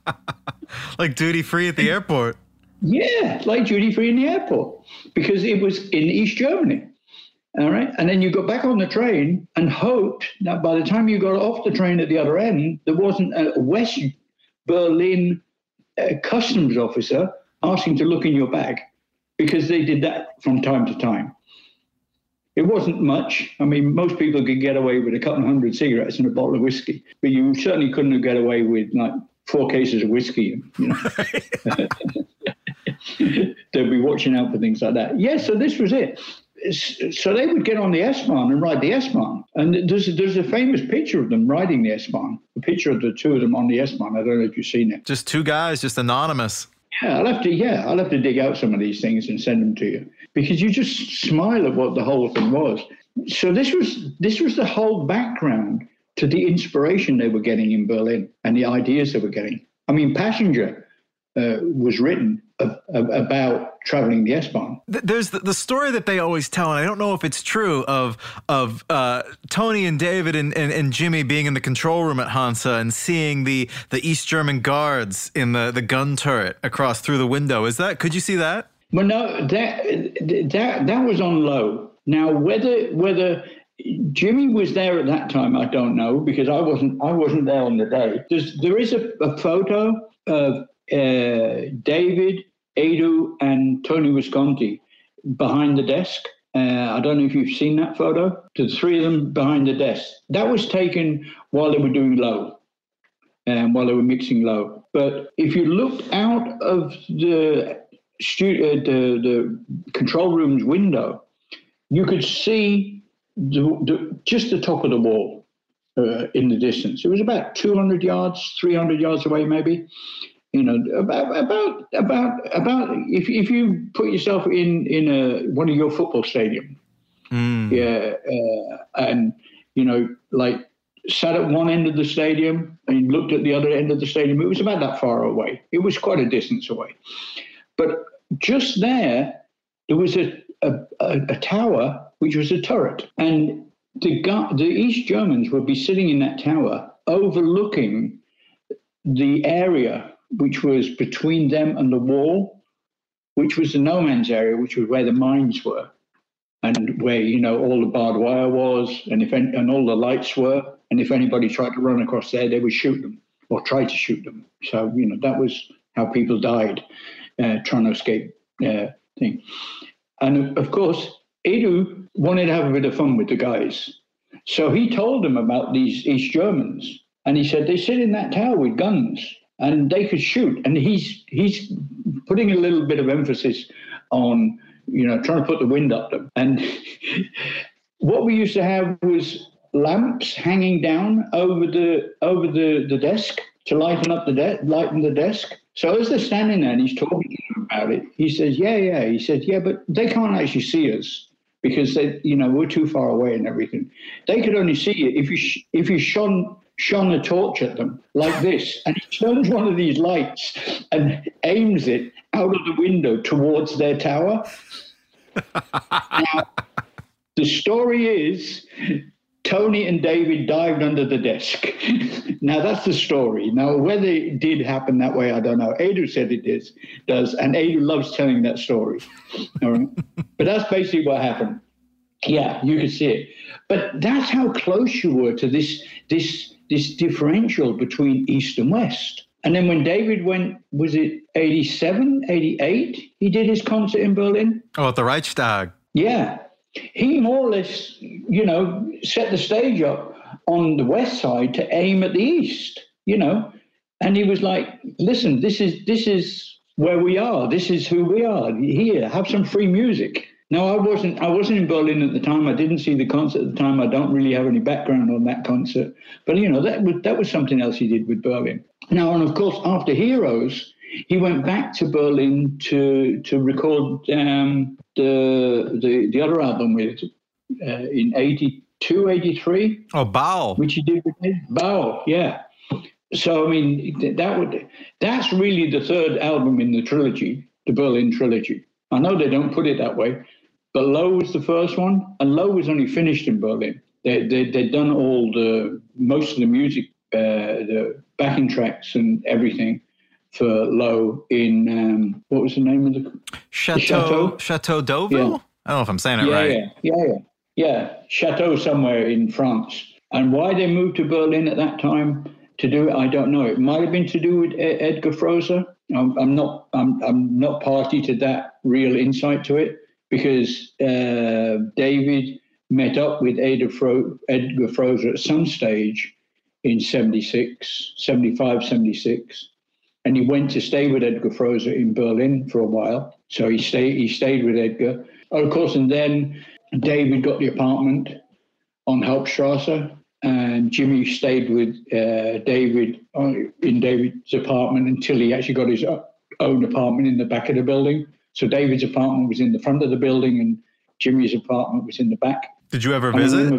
like duty free at the airport. Yeah, like duty free in the airport because it was in East Germany. All right. And then you got back on the train and hoped that by the time you got off the train at the other end, there wasn't a West Berlin uh, customs officer asking to look in your bag because they did that from time to time. It wasn't much. I mean, most people could get away with a couple of hundred cigarettes and a bottle of whiskey, but you certainly couldn't have get away with like four cases of whiskey. You know, they'd be watching out for things like that. Yeah, so this was it. So they would get on the S-Bahn and ride the S-Bahn. And there's, there's a famous picture of them riding the S-Bahn, a picture of the two of them on the S-Bahn. I don't know if you've seen it. Just two guys, just anonymous. Yeah, I'll have to. Yeah, I'll have to dig out some of these things and send them to you because you just smile at what the whole thing was. So this was this was the whole background to the inspiration they were getting in Berlin and the ideas they were getting. I mean, Passenger uh, was written about traveling the S-Bahn. There's the, the, story that they always tell, and I don't know if it's true, of of uh, Tony and David and, and, and, Jimmy being in the control room at Hansa and seeing the, the East German guards in the, the gun turret across through the window. Is that, could you see that? Well, no, that, that, that was on low. Now, whether, whether Jimmy was there at that time. I don't know because I wasn't. I wasn't there on the day. There's, there is a, a photo of uh, David, Edu, and Tony Visconti behind the desk, Uh, I don't know if you've seen that photo. The three of them behind the desk. That was taken while they were doing low, and um, while they were mixing low. But if you looked out of the studio, the the control room's window, you could see the, the, just the top of the wall uh, in the distance. It was about 200 yards, 300 yards away, maybe you know about about about about if if you put yourself in in a one of your football stadium mm. yeah uh, and you know like sat at one end of the stadium and looked at the other end of the stadium it was about that far away. It was quite a distance away. But just there there was a a, a, a tower which was a turret. And the the east germans would be sitting in that tower overlooking the area which was between them and the wall, which was the no man's area, which was where the mines were, and where you know all the barbed wire was, and if any, and all the lights were, and if anybody tried to run across there, they would shoot them or try to shoot them. So you know that was how people died uh, trying to escape. Uh, thing, and of course, Edu wanted to have a bit of fun with the guys, so he told them about these East Germans, and he said they sit in that tower with guns and they could shoot. And he's he's putting a little bit of emphasis on you know trying to put the wind up them. And what we used to have was lamps hanging down over the over the, the desk to lighten up the de- lighten the desk. So as they're standing there and he's talking about it, he says, "Yeah, yeah." He said, "Yeah, but they can't actually see us." Because they, you know, we're too far away and everything. They could only see you if you sh- if you shone shone a torch at them like this, and he turns one of these lights and aims it out of the window towards their tower. now, the story is Tony and David dived under the desk. now that's the story. Now whether it did happen that way, I don't know. Edu said it is, does, and Edu loves telling that story. All right, but that's basically what happened. Yeah, you could see it, but that's how close you were to this this this differential between East and West. And then when David went, was it 87, 88? He did his concert in Berlin. Oh, at the Reichstag. Yeah. He more or less, you know, set the stage up on the West side to aim at the East, you know. And he was like, listen, this is this is where we are. This is who we are. Here, have some free music. No, I wasn't. I wasn't in Berlin at the time. I didn't see the concert at the time. I don't really have any background on that concert. But you know, that was that was something else he did with Berlin. Now, and of course, after Heroes, he went back to Berlin to to record um, the, the the other album with uh, in 82, 83. Oh, Baal. Which he did with Baal, yeah. So I mean, that would that's really the third album in the trilogy, the Berlin trilogy. I know they don't put it that way, but Low was the first one, and Low was only finished in Berlin. They, they, they'd done all the, most of the music, uh, the backing tracks and everything for Low in, um, what was the name of the? Chateau, the Chateau? Chateau d'Hérouville? Yeah. I don't know if I'm saying it yeah, right. Yeah, yeah, yeah. Yeah, Chateau somewhere in France. And why they moved to Berlin at that time to do it, I don't know. It might have been to do with Edgar Froese. I'm, I'm not. I'm, I'm not party to that real insight to it because uh, David met up with Edgar, Fro- Edgar Froese at some stage in 76, 75, 76. And he went to stay with Edgar Froese in Berlin for a while. So he stayed, he stayed with Edgar. Of course, and then David got the apartment on Hauptstrasse, and Jimmy stayed with uh, David uh, in David's apartment until he actually got his own apartment in the back of the building. So David's apartment was in the front of the building, and Jimmy's apartment was in the back. Did you ever visit?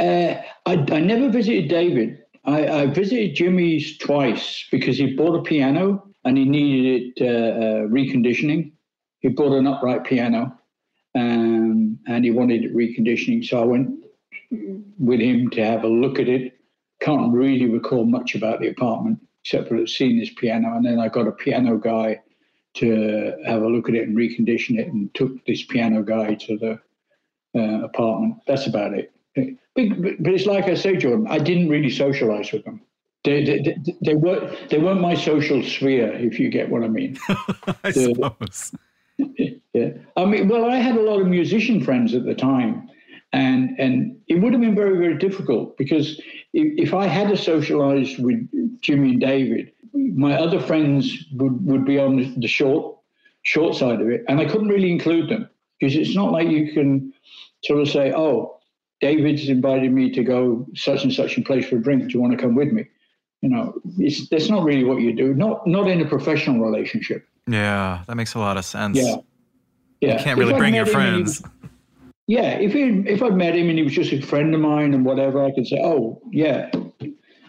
Uh, I, I never visited David. I, I, visited Jimmy's twice because he bought a piano and he needed it uh, uh, reconditioning. He bought an upright piano um, and he wanted it reconditioning. So I went with him to have a look at it. Can't really recall much about the apartment except for seeing this piano. And then I got a piano guy to have a look at it and recondition it and took this piano guy to the uh, apartment. That's about it. But, but, it's like I say, Jordan, I didn't really socialize with them. They, they, they, they, weren't, they weren't my social sphere, if you get what I mean. I the, suppose. Yeah. I mean, well, I had a lot of musician friends at the time, and and it would have been very very difficult because if, if I had to socialized with Jimmy and David, my other friends would, would be on the short short side of it, and I couldn't really include them because it's not like you can sort of say, "Oh, David's invited me to go such and such a place for a drink. Do you want to come with me?" You know, it's that's not really what you do. Not not in a professional relationship. Yeah, that makes a lot of sense. Yeah, yeah. You can't really If bring your met him he friends. yeah, if he, if I'd met him and he was just a friend of mine and whatever, I could say, "Oh, yeah,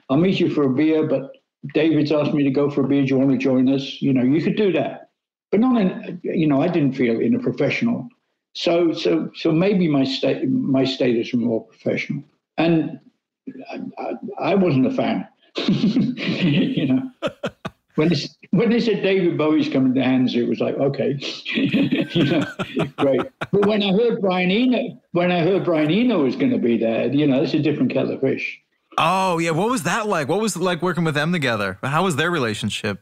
I'll meet you for a beer." But David's asked me to go for a beer. Do you want to join us? You know, you could do that, but not in. You know, I didn't feel in a professional. So, so, so maybe my state, my status was more professional, and I, I, I wasn't a fan. you know, when they, when they said David Bowie's coming to Hansa, it was like, okay, you know, great. But when I heard Brian Eno, when I heard Brian Eno was going to be there, you know, it's a different kettle of fish. Oh yeah, what was that like? What was it like working with them together? How was their relationship?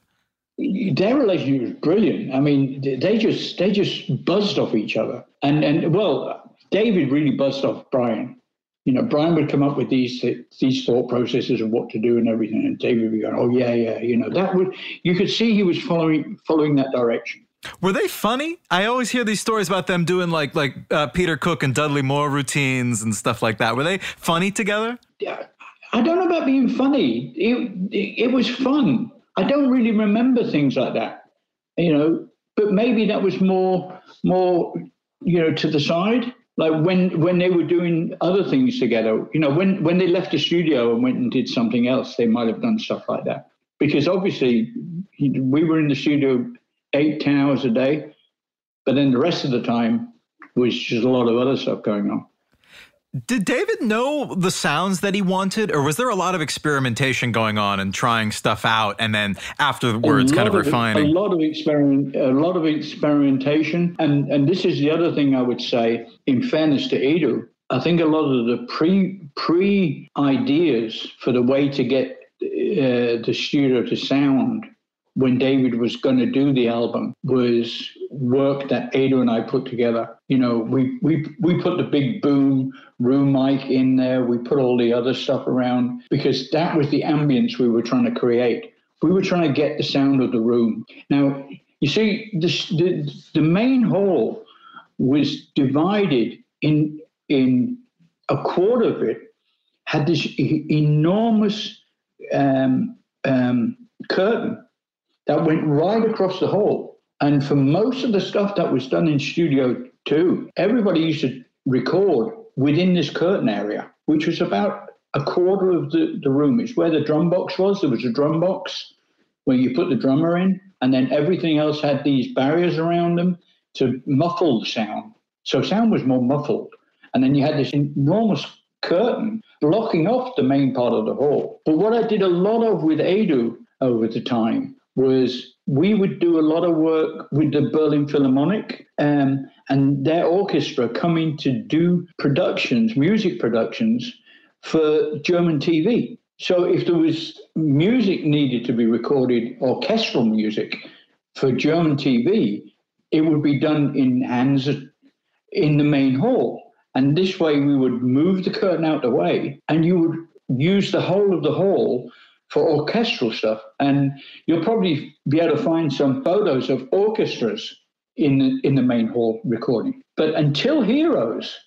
Their relationship was brilliant. I mean, they just they just buzzed off each other, and and well, David really buzzed off Brian. You know, Brian would come up with these these thought processes of what to do and everything, and David would be going, "Oh yeah, yeah," you know, that would you could see he was following following that direction. Were they funny? I always hear these stories about them doing like like uh, Peter Cook and Dudley Moore routines and stuff like that. Were they funny together? Yeah, I don't know about being funny. It, it, it was fun. I don't really remember things like that, you know. But maybe that was more more you know to the side. Like when when they were doing other things together, you know, when when they left the studio and went and did something else, they might have done stuff like that. Because obviously, we were in the studio eight ten hours a day, but then the rest of the time was just a lot of other stuff going on. Did David know the sounds that he wanted, or was there a lot of experimentation going on and trying stuff out, and then afterwards kind of lot refining? A lot of experiment, a lot of experimentation, and and this is the other thing I would say. In fairness to Edu, I think a lot of the pre pre ideas for the way to get uh, the studio to sound when David was going to do the album was work that Edu and I put together. You know, we we we put the big boom room mic in there. We put all the other stuff around because that was the ambience we were trying to create. We were trying to get the sound of the room. Now, you see, the the, the main hall was divided in in a quarter of it had this enormous um, um, curtain that went right across the hall. And for most of the stuff that was done in Studio 2, everybody used to record within this curtain area, which was about a quarter of the, the room. It's where the drum box was. There was a drum box where you put the drummer in, and then everything else had these barriers around them to muffle the sound. So sound was more muffled. And then you had this enormous curtain blocking off the main part of the hall. But what I did a lot of with Edu over the time was we would do a lot of work with the Berlin Philharmonic um, and their orchestra coming to do productions, music productions for German TV. So if there was music needed to be recorded, orchestral music for German TV, it would be done in Hansa in the main hall. And this way we would move the curtain out the way and you would use the whole of the hall for orchestral stuff. And you'll probably be able to find some photos of orchestras in the, in the main hall recording. But until Heroes,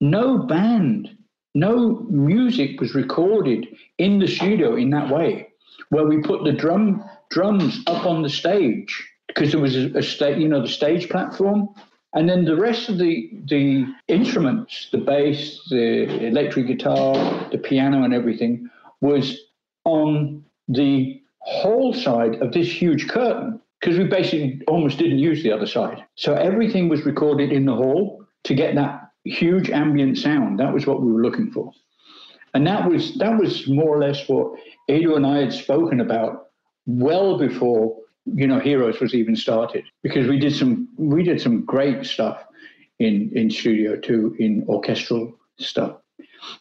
no band, no music was recorded in the studio in that way, where we put the drum drums up on the stage because there was a, a stage, you know, the stage platform. And then the rest of the the instruments, the bass, the electric guitar, the piano, and everything was on the whole side of this huge curtain because we basically almost didn't use the other side. So everything was recorded in the hall to get that huge ambient sound. That was what we were looking for. And that was that was more or less what Edu and I had spoken about well before you know Heroes was even started because we did some we did some great stuff in in Studio Two in orchestral stuff.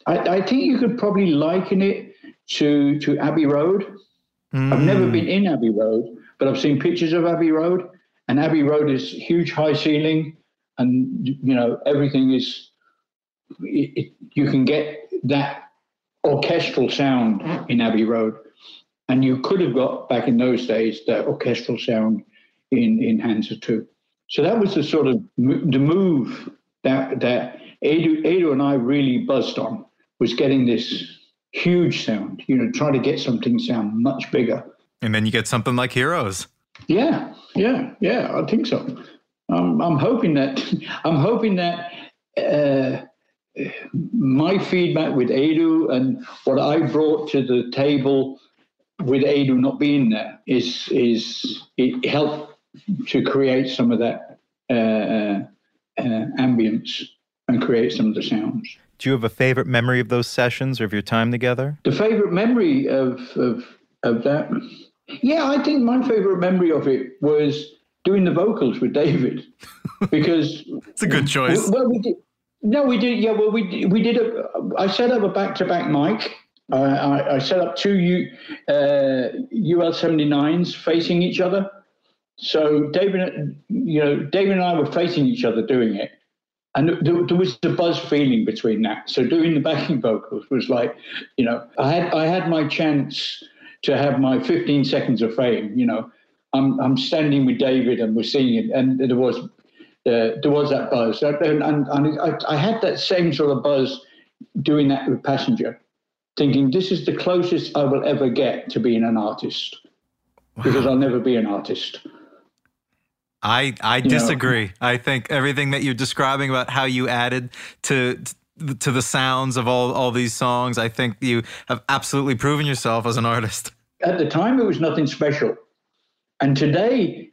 I, I think you could probably liken it to to Abbey Road. I've never been hmm. in Abbey Road, but I've seen pictures of Abbey Road, and Abbey Road is huge high ceiling and you know everything is. It, it, you can get that orchestral sound in Abbey Road, and you could have got back in those days that orchestral sound in in Hansa too. So that was the sort of the move that that Edu, Edu and I really buzzed on was getting this huge sound. You know, try to get something sound much bigger. And then you get something like Heroes. Yeah, yeah, yeah. I think so. I'm, I'm hoping that I'm hoping that uh, my feedback with Edu and what I brought to the table with Edu not being there is is it helped to create some of that uh, uh, uh, ambience and create some of the sounds. Do you have a favorite memory of those sessions or of your time together? The favorite memory of of of that, yeah, I think my favorite memory of it was doing the vocals with David because it's a good choice. Well, we did. No, we did. Yeah, well, we did, we did. A, I set up a back to back mic. Uh, I, I, set up two U, uh, UL 79s facing each other. So David, you know, David and I were facing each other doing it, and there, there, was a buzz feeling between that. So doing the backing vocals was like, you know, I had I had my chance to have my 15 seconds of fame. You know, I'm I'm standing with David and we're singing, and there was uh, there was that buzz, and, and, and I, I had that same sort of buzz doing that with Passenger, thinking this is the closest I will ever get to being an artist, wow. because I'll never be an artist. I I disagree. Know? I think everything that you're describing about how you added to to the sounds of all all these songs, I think you have absolutely proven yourself as an artist. At the time, it was nothing special, and today,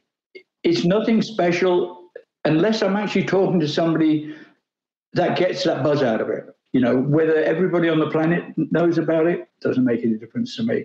it's nothing special unless I'm actually talking to somebody that gets that buzz out of it. You know, whether everybody on the planet knows about it doesn't make any difference to me.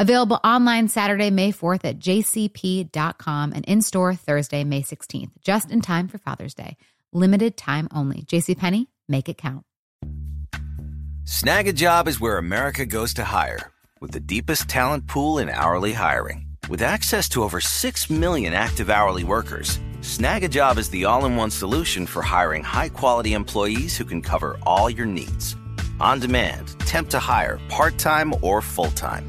Available online Saturday, May 4th at jcp.com and in store Thursday, May 16th, just in time for Father's Day. Limited time only. JCPenney, make it count. Snagajob is where America goes to hire, with the deepest talent pool in hourly hiring. With access to over 6 million active hourly workers, Snagajob is the all in one solution for hiring high quality employees who can cover all your needs. On demand, temp to hire, part time or full time.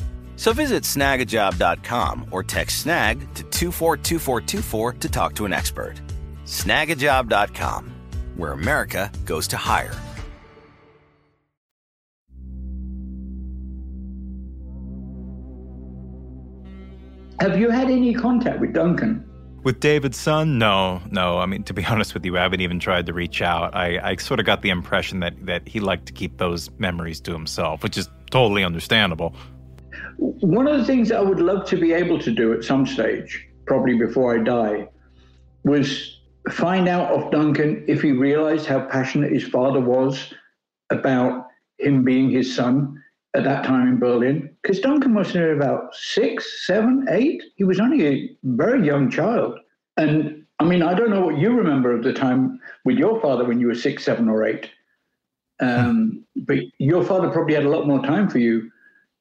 So visit snagajob.com or text snag to 242424 to talk to an expert. Snagajob.com, where America goes to hire. Have you had any contact with Duncan? With David's son? No, no. I mean, to be honest with you, I haven't even tried to reach out. I, I sort of got the impression that, that he liked to keep those memories to himself, which is totally understandable. One of the things I would love to be able to do at some stage, probably before I die, was find out of Duncan if he realized how passionate his father was about him being his son at that time in Berlin. Because Duncan must have been about six, seven, eight. He was only a very young child. And I mean, I don't know what you remember of the time with your father when you were six, seven, or eight. Um, but your father probably had a lot more time for you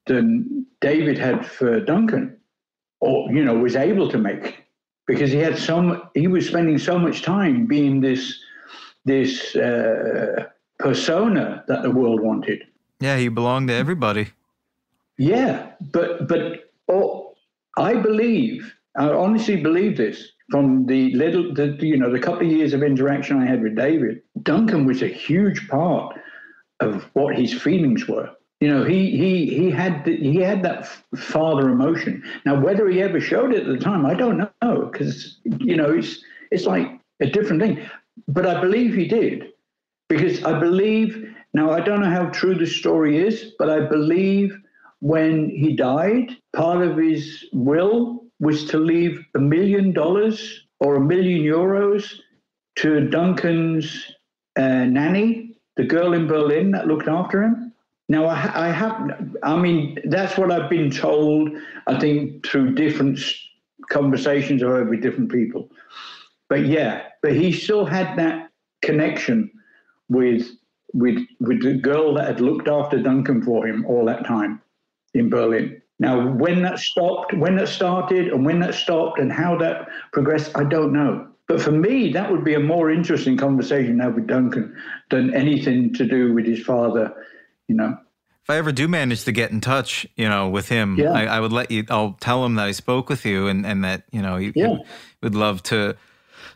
than David had for Duncan, or you know, was able to make because he had some. He was spending so much time being this this uh, persona that the world wanted. Yeah, he belonged to everybody. Yeah, but but oh, I believe, I honestly believe this from the little, the, you know, the couple of years of interaction I had with David. Duncan was a huge part of what his feelings were. You know, he he he had the, he had that father emotion. Now, whether he ever showed it at the time, I don't know, because you know, it's it's like a different thing. But I believe he did, because I believe. Now, I don't know how true the story is, but I believe when he died, part of his will was to leave a million dollars or a million euros to Duncan's uh, nanny, the girl in Berlin that looked after him. Now, I, I, have, I mean, that's what I've been told, I think, through different conversations I've had with different people. But yeah, but he still had that connection with with with the girl that had looked after Duncan for him all that time in Berlin. Now, when that stopped, when that started, and when that stopped, and how that progressed, I don't know. But for me, that would be a more interesting conversation now with Duncan than anything to do with his father, you know. If I ever do manage to get in touch, you know, with him, Yeah. I, I would let you. I'll tell him that I spoke with you, and and that you know, you, Yeah. you would love to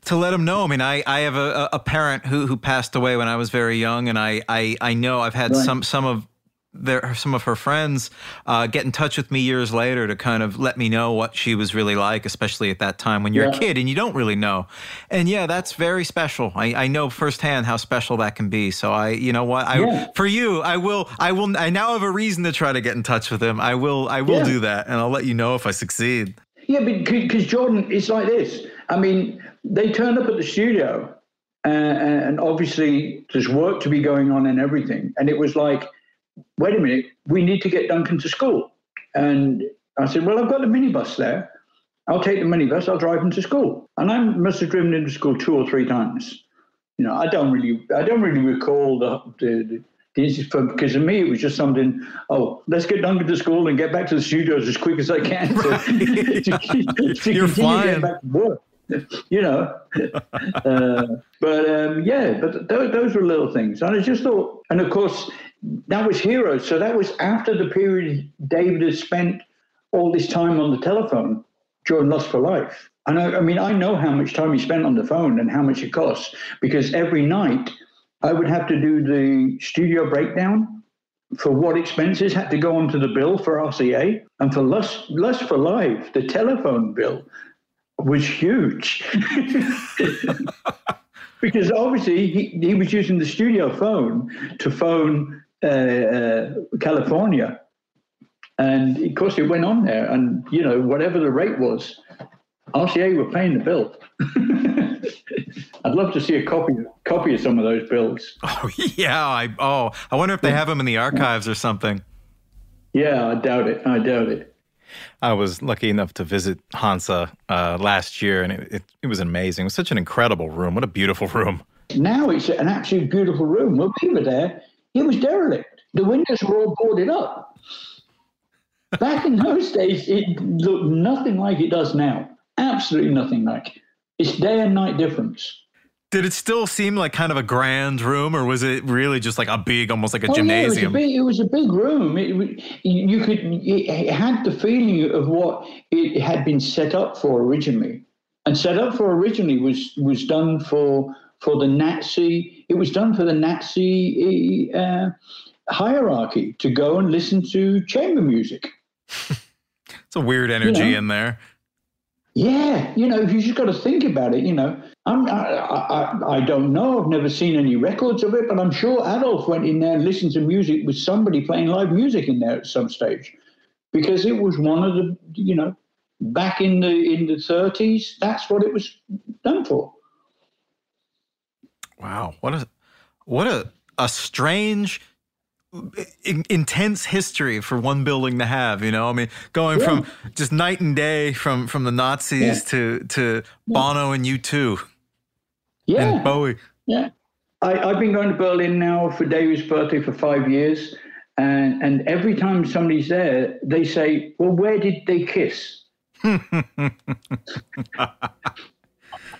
to let him know. I mean, I, I have a, a parent who who passed away when I was very young, and I I, I know I've had Right. some some of their some of her friends uh, get in touch with me years later to kind of let me know what she was really like, especially at that time when you're a kid and you don't really know. And yeah, that's very special. I, I know firsthand how special that can be. So I, you know what, I Yeah. for you, I will, I will, I now have a reason to try to get in touch with him. I will, I will Yeah. do that, and I'll let you know if I succeed. Yeah, because Jordan, it's like this. I mean, they turned up at the studio, uh, and obviously there's work to be going on and everything. And it was like, wait a minute, we need to get Duncan to school. And I said, well, I've got the minibus there. I'll take the minibus. I'll drive him to school. And I must have driven him to school two or three times. You know, I don't really, I don't really recall the the. the because to me it was just something. Oh, let's get Duncan to school and get back to the studios as quick as I can to, to, to You're to get flying. back to work. You know, uh, but um, yeah, but those, those were little things, and I just thought, and of course, that was Heroes. So that was after the period David had spent all this time on the telephone during Lust for Life. And I, I mean, I know how much time he spent on the phone and how much it costs because every night I would have to do the studio breakdown for what expenses had to go onto the bill for RCA and for Lust, Lust for Life, the telephone bill was huge. because obviously he, he was using the studio phone to phone California. And of course, it went on there, and you know, whatever the rate was, RCA were paying the bill. I'd love to see a copy copy of some of those bills. Oh yeah, I oh, I wonder if they have them in the archives or something. Yeah, I doubt it. I doubt it. I was lucky enough to visit Hansa uh, last year, and it, it, it was amazing. It was such an incredible room. What a beautiful room. Now it's an absolute beautiful room. When we were there, it was derelict. The windows were all boarded up. Back in those days, it looked nothing like it does now. Absolutely nothing like. It's day and night difference. Did it still seem like kind of a grand room, or was it really just like a big, almost like a Oh, yeah, it was a gymnasium? big, it was a big room. It, you could, it had the feeling of what it had been set up for originally, and set up for originally was was done for for the Nazi. It was done for the Nazi uh, hierarchy to go and listen to chamber music. it's a weird energy You know? in there. Yeah, you know, you just got to think about it. You know, I'm, I, I, I- I don't know. I've never seen any records of it, but I'm sure Adolf went in there and listened to music with somebody playing live music in there at some stage. because it was one of the, you know, back in the in the 30s, that's what it was done for. Wow, what a what a a strange in, intense history for one building to have you know? I mean going yeah. from just night and day from from the nazis yeah. to to bono and u2 yeah and bowie. Yeah. I, i've been going to berlin now for david's birthday for five years and and every time somebody's there they say well where did they kiss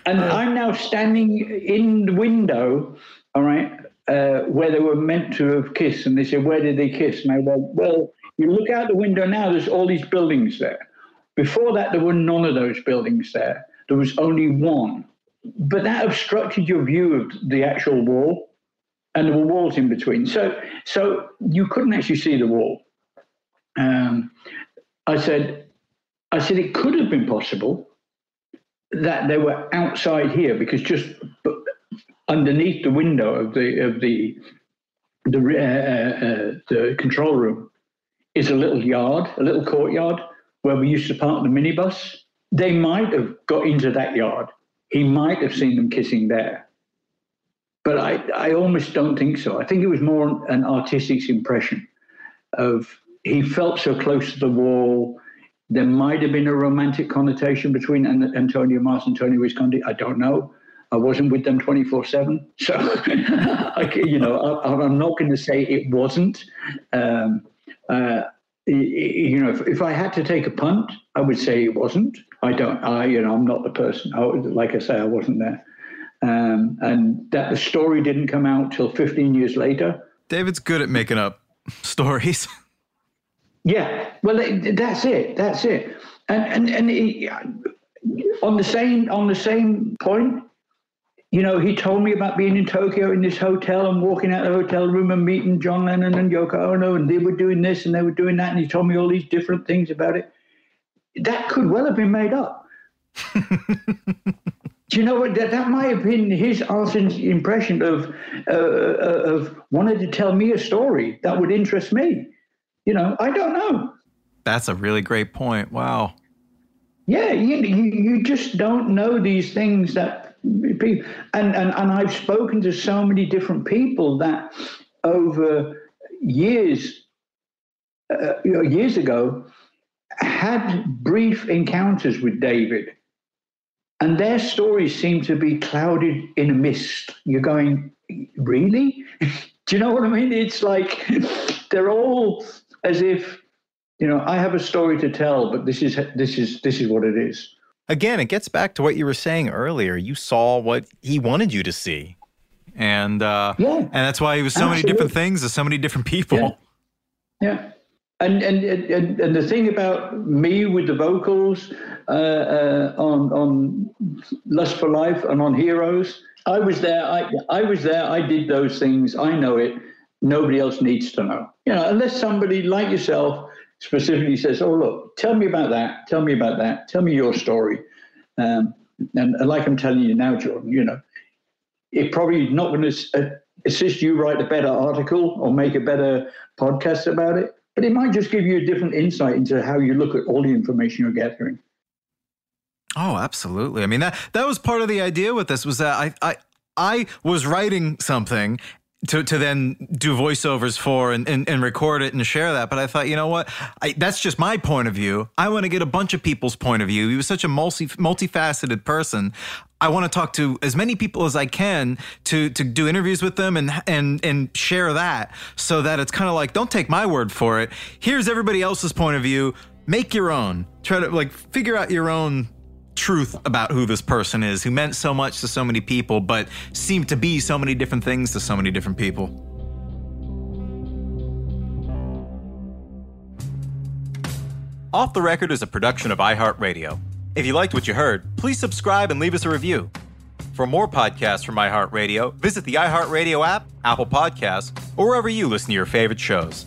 and i'm now standing in the window all right uh, where they were meant to have kissed. And they said, Where did they kiss? And I went, Well, you look out the window now, there's all these buildings there. Before that, there were none of those buildings there. There was only one. But that obstructed your view of the actual wall, and there were walls in between. So, so you couldn't actually see the wall. Um, I said, I said it could have been possible that they were outside here because just underneath the window of the of the the uh, uh, the control room is a little yard, a little courtyard where we used to park the minibus. They might have got into that yard. He might have seen them kissing there. But I, I almost don't think so. I think it was more an artistic impression of he felt so close to the wall. There might have been a romantic connotation between Antonia Maass and Tony Visconti. I don't know. I wasn't with them 24 7. So, I, you know, I, am not going to say it wasn't. Um, uh, you know, if, if, I had to take a punt, I would say it wasn't. I don't, I, you know, I'm not the person. I, like I say, I wasn't there. Um, and that the story didn't come out till 15 years later. David's good at making up stories. Yeah, well, that's it. That's it. And and and it, on the same on the same point, you know, he told me about being in Tokyo in this hotel and walking out the hotel room and meeting John Lennon and Yoko Ono, and they were doing this and they were doing that, and he told me all these different things about it. That could well have been made up. Do you know what? That, that might have been his Arsen's impression of uh, uh, of wanted to tell me a story that would interest me. You know, I don't know. That's a really great point. Wow. Yeah, you, you, just don't know these things that people, and, and, and I've spoken to so many different people that over years, uh, you know, years ago, had brief encounters with David, and their stories seem to be clouded in a mist. You're going, really? Do you know what I mean? It's like they're all as if, you know, I have a story to tell, but this is this is this is what it is again, it gets back to what you were saying earlier. You saw what he wanted you to see. And uh, yeah, and that's why he was so absolutely. many different things to so many different people. Yeah. yeah. And, and and and the thing about me with the vocals uh, uh, on on Lust for Life and on Heroes, I was there. I I was there. I did those things. I know it. Nobody else needs to know. You know, unless somebody like yourself specifically says, "Oh, look, tell me about that. Tell me about that. Tell me your story." Um, and, like I'm telling you now, Jordan, you know, it probably not going to uh, assist you write a better article or make a better podcast about it, but it might just give you a different insight into how you look at all the information you're gathering. Oh, absolutely. I mean that that was part of the idea with this was that I I I was writing something to, to then do voiceovers for and, and, and, record it and share that. But I thought, you know what? I, that's just my point of view. I want to get a bunch of people's point of view. He was such a multi, multifaceted person. I want to talk to as many people as I can to to do interviews with them and and and share that so that it's kind of like don't take my word for it. Here's everybody else's point of view. Make your own. Try to like figure out your own truth about who this person is, who meant so much to so many people, but seemed to be so many different things to so many different people. Off the Record is a production of iHeartRadio. If you liked what you heard, please subscribe and leave us a review. For more podcasts from iHeartRadio, visit the iHeartRadio app, Apple Podcasts, or wherever you listen to your favorite shows.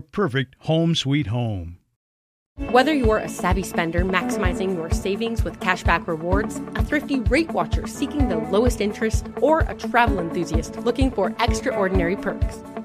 perfect home sweet home. Whether you're a savvy spender maximizing your savings with cashback rewards, a thrifty rate watcher seeking the lowest interest, or a travel enthusiast looking for extraordinary perks,